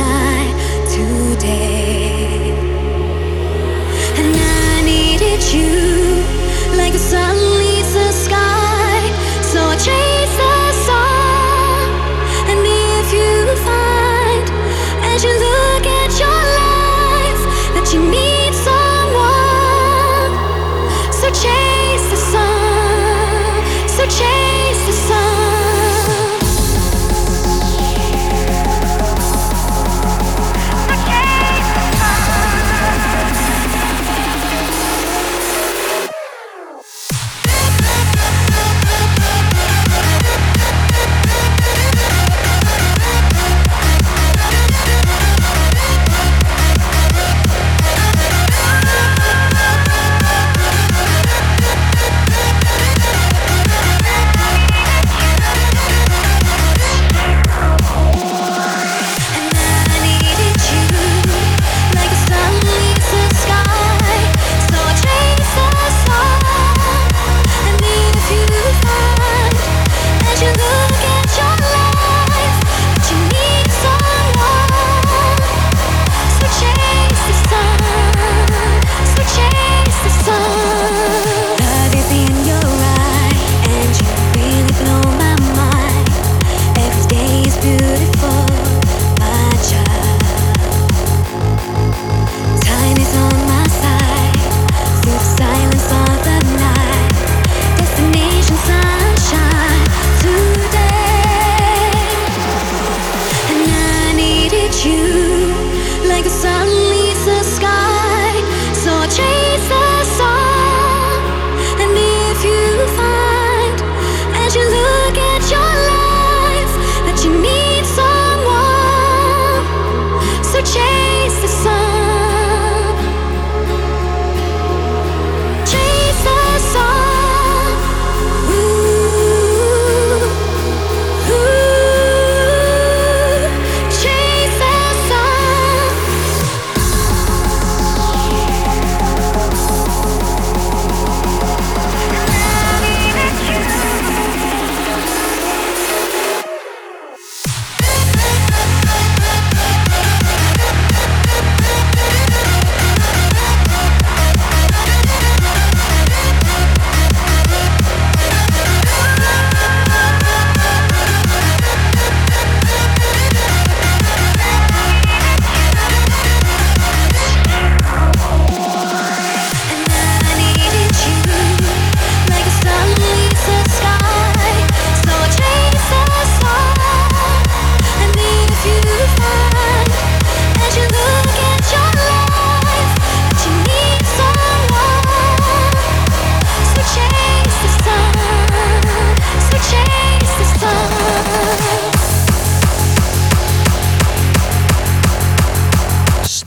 Sunshine today.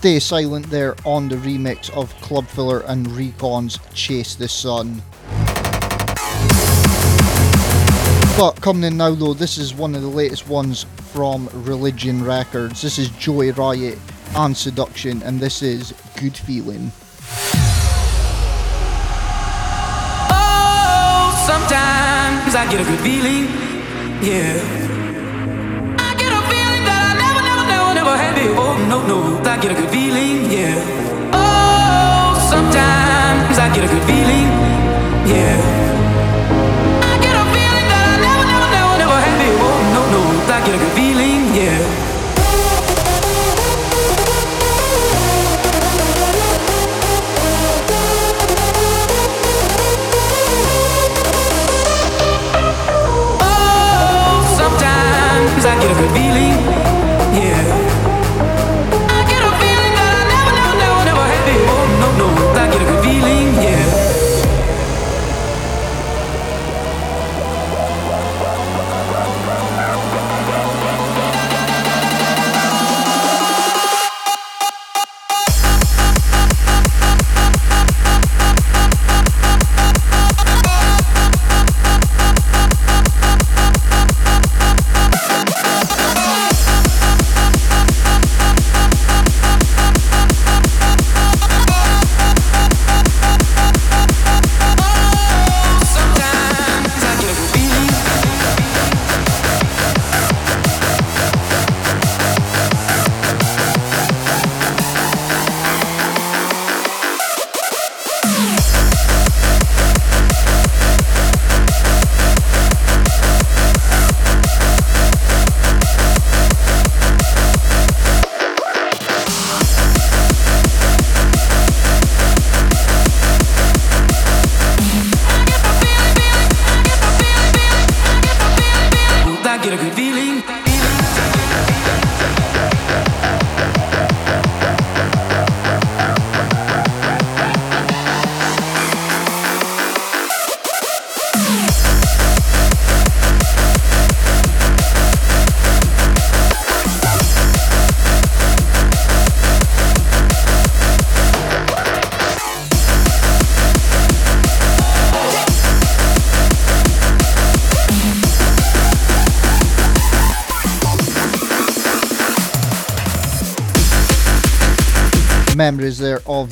Stay Silent there on the remix of Klubfiller and Recon's Chase the Sun. But coming in now though, this is one of the latest ones from Religion Records. This is Joey Riot and Seduction, and this is Good Feeling. Oh, sometimes I get a good feeling, yeah. No, no, I get a good feeling, yeah. Oh, sometimes I get a good feeling, yeah.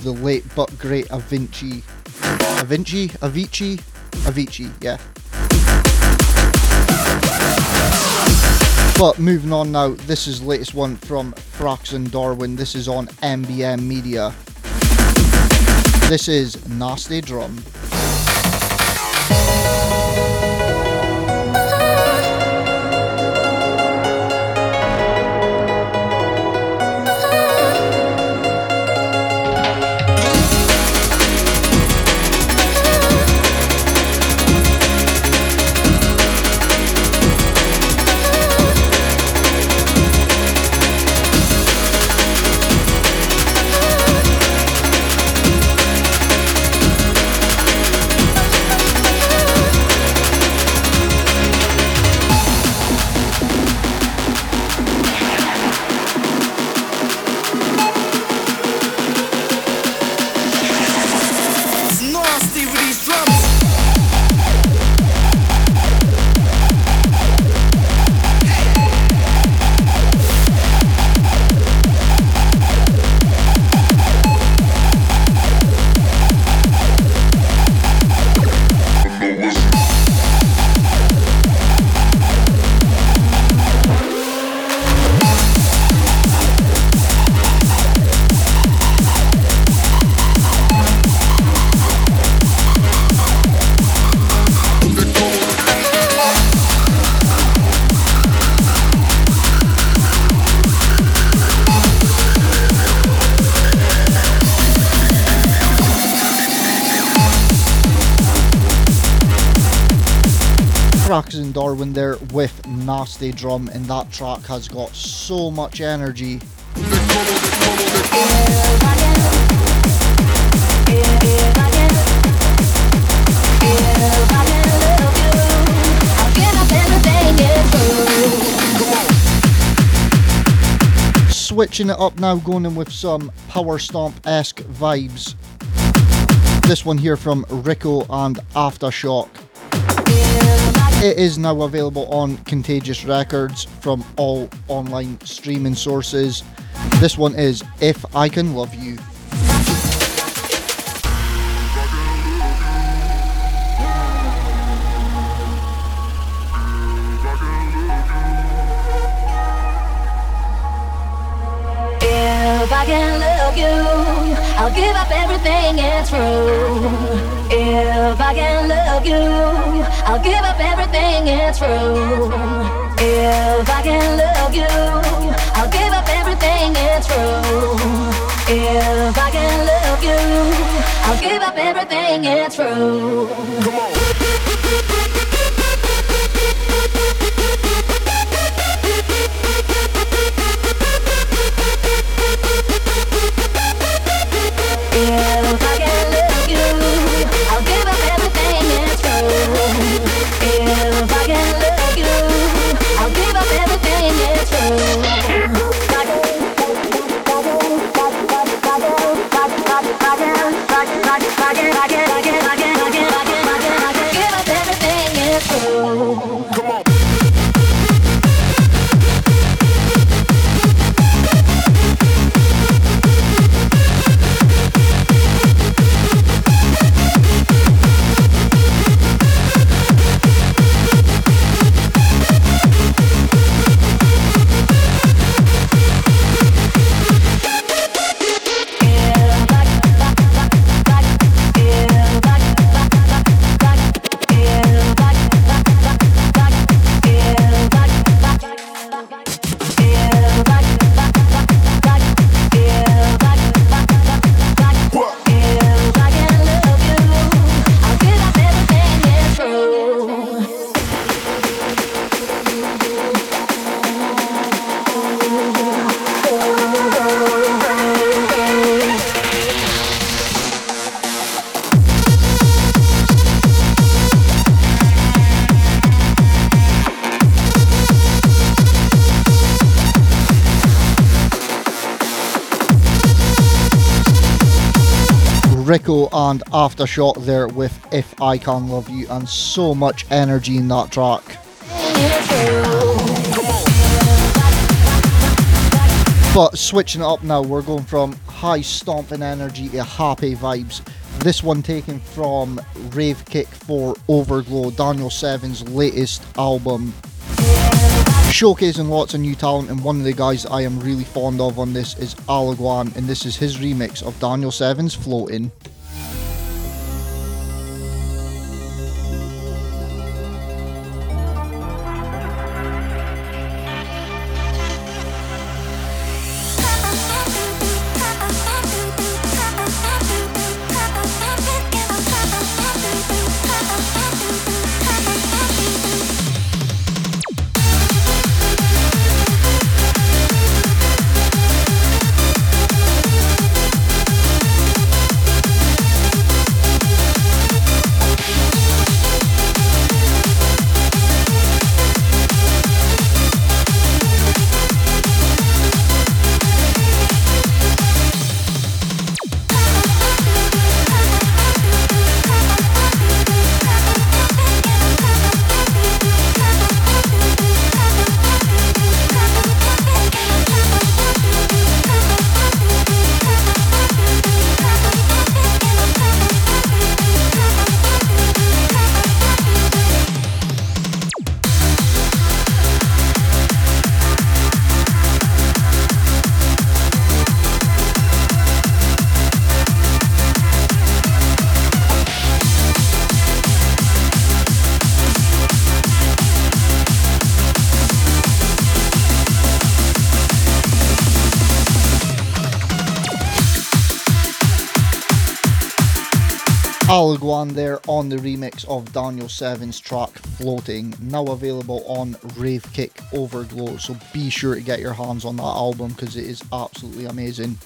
The late but great Avinci. Avinci? Avicii? Avicii, yeah. But moving on now, this is latest one from Frax and Darwin. This is on MBM Media. This is Nasty Drum. Nasty Drum, and that track has got so much energy. Switching it up now, going in with some power stomp esque vibes. This one here from Rico and Aftershock. It is now available on Contagious Records from all online streaming sources. This one is If I Can Love You. If I can love you, I'll give up everything, it's true. If I can love you, I'll give up everything, it's true. If I can love you, I'll give up everything, it's true. If I can love you, I'll give up everything, it's true. Come on. And Aftershock there with If I Can Love You, and so much energy in that track. But switching it up now, we're going from high stomping energy to happy vibes. This one taken from Rave Kick for Overglow, Daniel Seven's latest album. Showcasing lots of new talent, and one of the guys I am really fond of on this is Alaguan, and this is his remix of Daniel Seven's Floating. Alaguan there on the remix of Daniel Seven's track Floating, now available on Rave Kick Overglow. So be sure to get your hands on that album because it is absolutely amazing.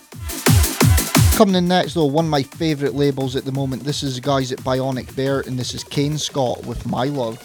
Coming in next, though, one of my favourite labels at the moment. This is the guys at Bionic Bear, and this is Kane Scott with My Love.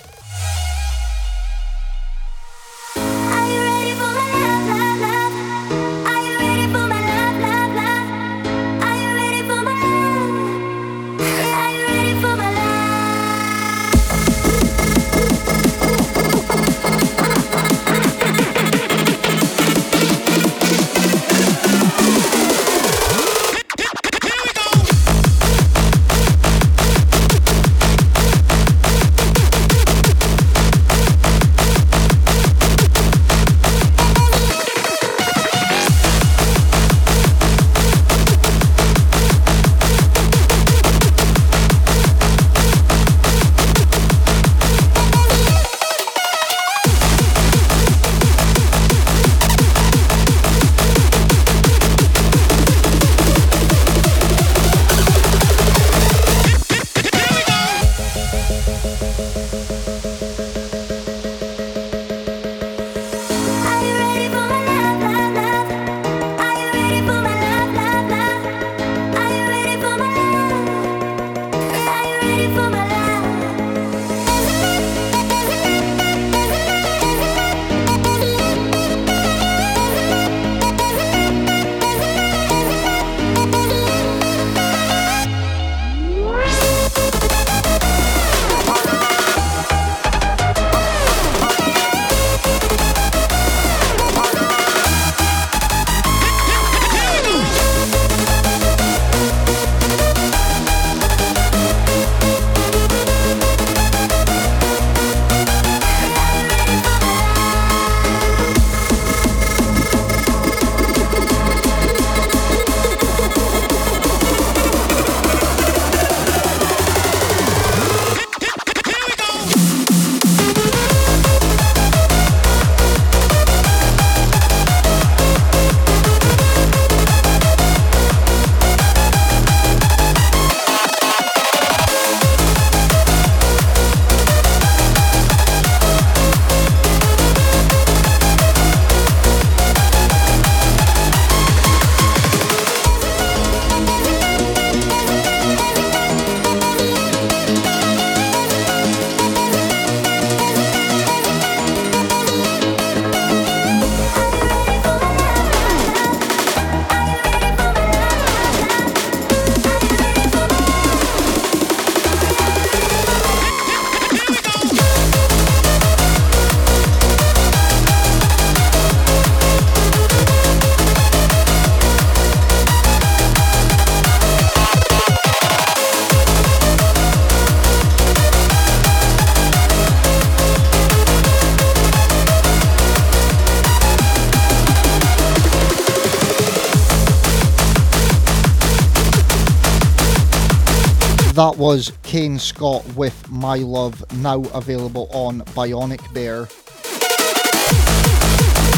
Was Kane Scott with My Love, now available on Bionic Bear.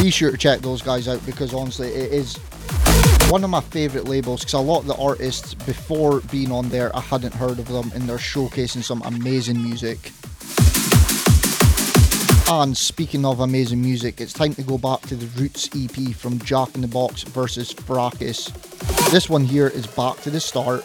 Be sure to check those guys out because honestly, it is one of my favourite labels because a lot of the artists before being on there, I hadn't heard of them and they're showcasing some amazing music. And speaking of amazing music, it's time to go back to the Roots EP from Jack in the Box versus Fracus. This one here is back to the start.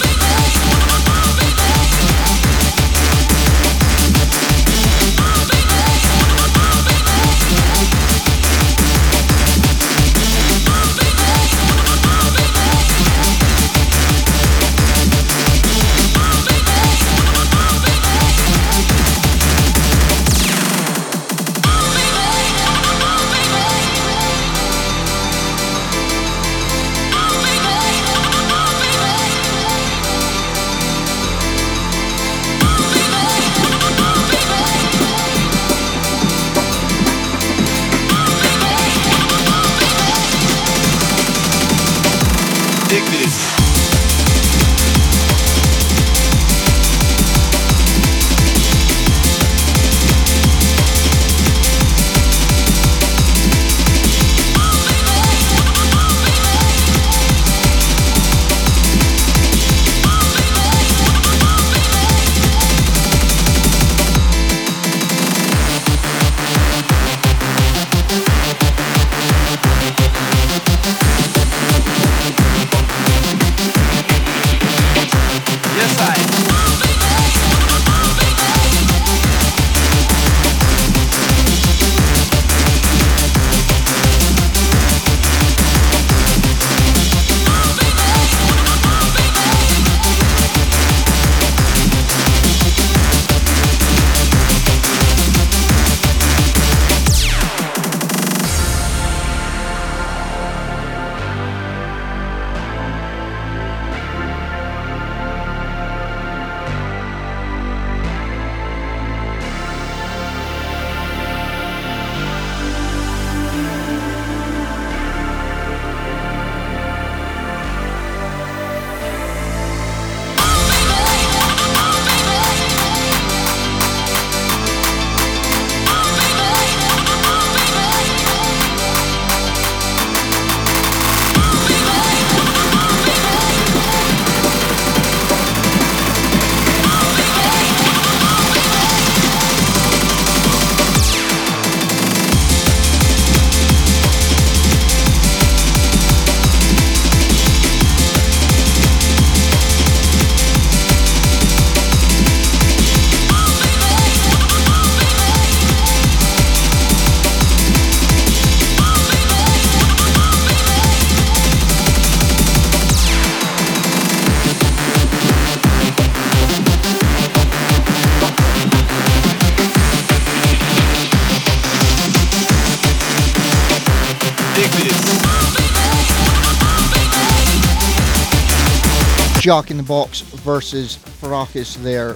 Jack in the Box versus Fracus there.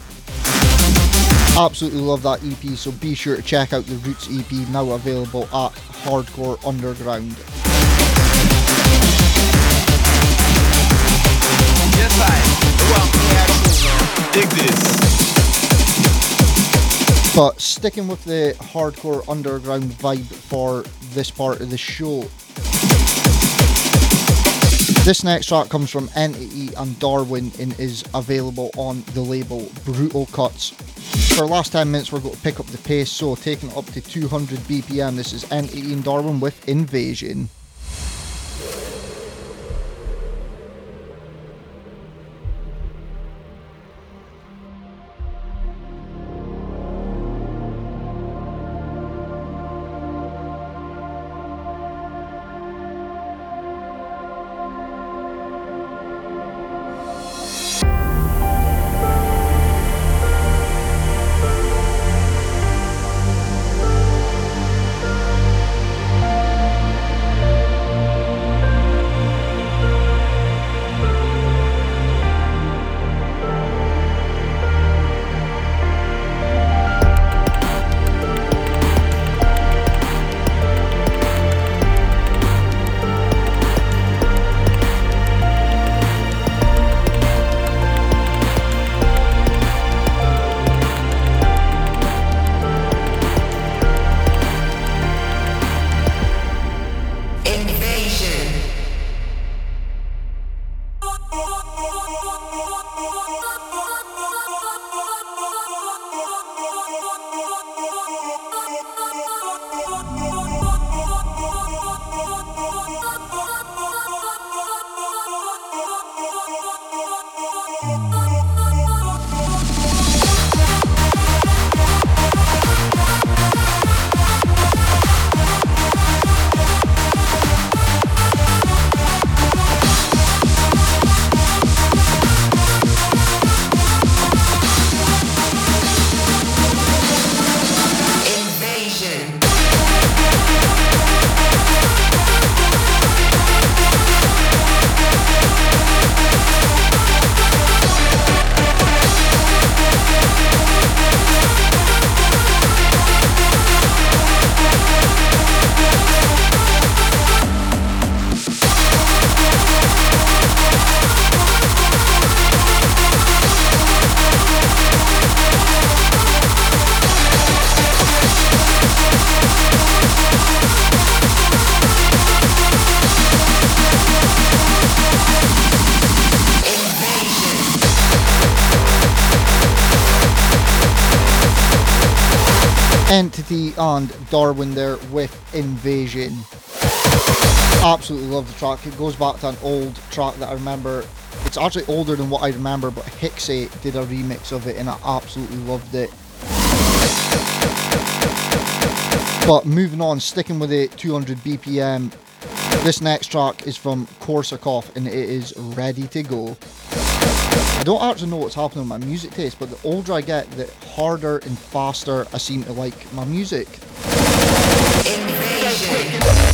Absolutely love that EP, so be sure to check out the Roots EP now available at Hardcore Underground. Yes, I. Go out and play action. Dig this. But sticking with the hardcore underground vibe for this part of the show. This next track comes from Entity and Darwin and is available on the label Brutal Cuts. For the last 10 minutes, we're going to pick up the pace, so taking it up to 200 BPM. This is Entity and Darwin with Invasion. And Darwin there with Invasion. Absolutely love the track. It goes back to an old track that I remember. It's actually older than what I remember, but Hixxy did a remix of it and I absolutely loved it. But moving on, sticking with it, 200 BPM. This next track is from Korsakov and it is ready to go. I don't actually know what's happening with my music taste, but the older I get, the harder and faster I seem to like my music. I'm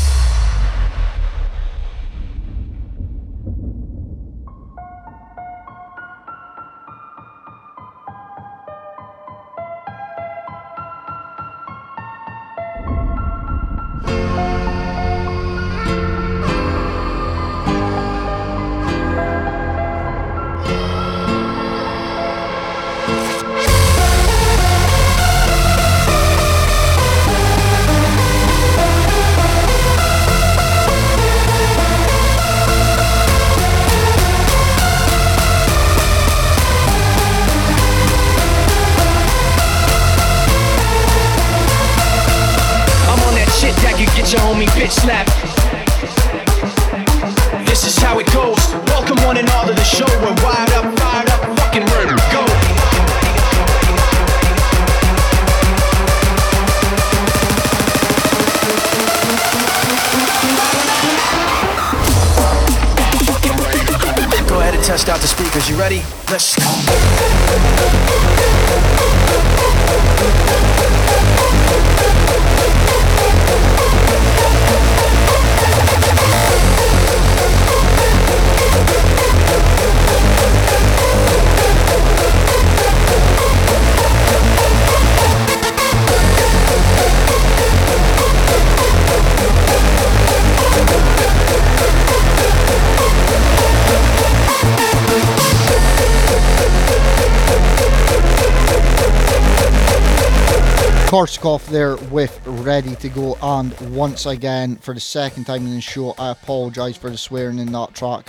Korsakov there with Ready to Go, and once again, for the second time in the show, I apologise for the swearing in that track.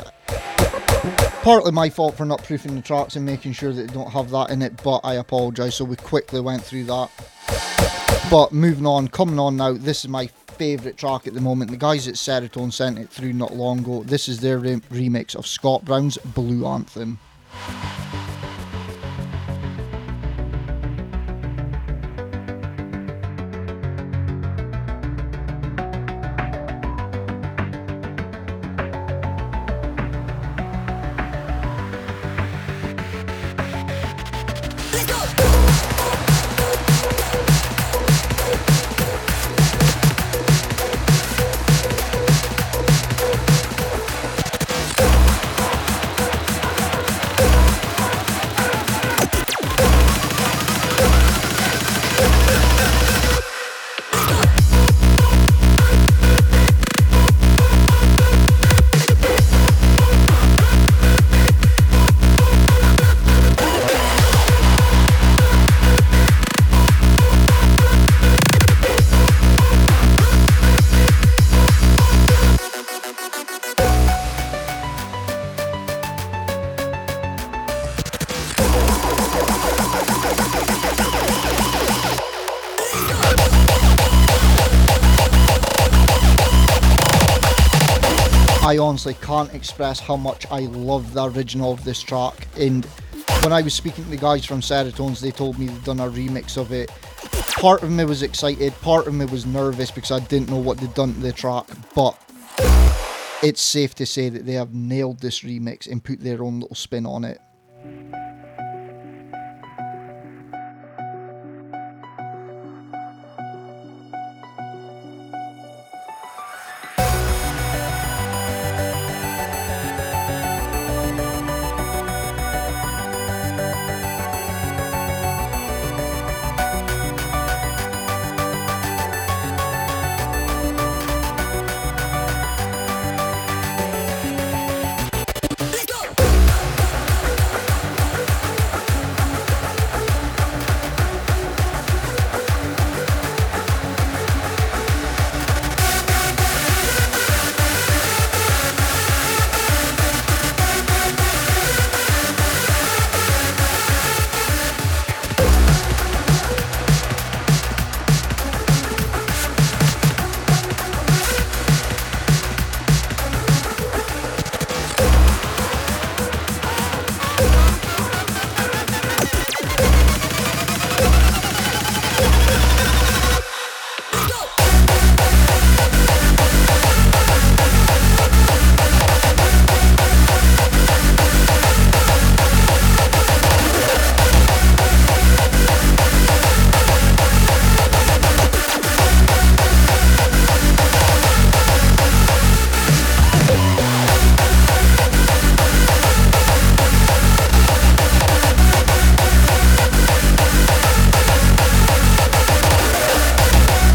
Partly my fault for not proofing the tracks and making sure that they don't have that in it, but I apologise, so we quickly went through that. But moving on, coming on now, this is my favourite track at the moment. The guys at Serotones sent it through not long ago. This is their re- remix of Scott Brown's Blue Anthem. Honestly can't express how much I love the original of this track. And when I was speaking to the guys from Serotones, they told me they'd done a remix of it. Part of me was excited, part of me was nervous because I didn't know what they'd done to the track, but it's safe to say that they have nailed this remix and put their own little spin on it.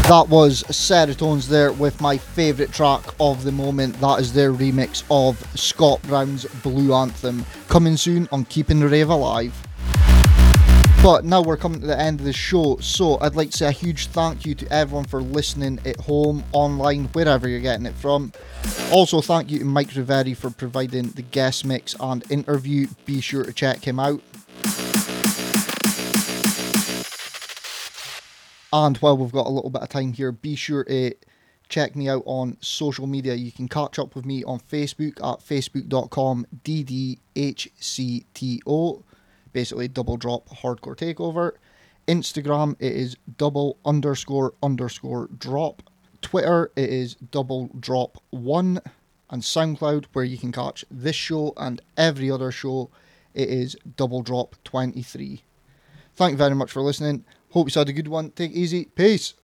That was Serotones there with my favourite track of the moment. That is their remix of Scott Brown's Blue Anthem. Coming soon on Keeping the Rave Alive. But now we're coming to the end of the show, so I'd like to say a huge thank you to everyone for listening at home, online, wherever you're getting it from. Also, thank you to Mike Reverie for providing the guest mix and interview. Be sure to check him out. And while we've got a little bit of time here, be sure to check me out on social media. You can catch up with me on Facebook at facebook.com DDHCTO, basically double drop hardcore takeover. Instagram it is double underscore underscore drop. Twitter it is double drop one. And SoundCloud, where you can catch this show and every other show, it is double drop 23. Thank you very much for listening. Hope you had a good one. Take easy. Peace.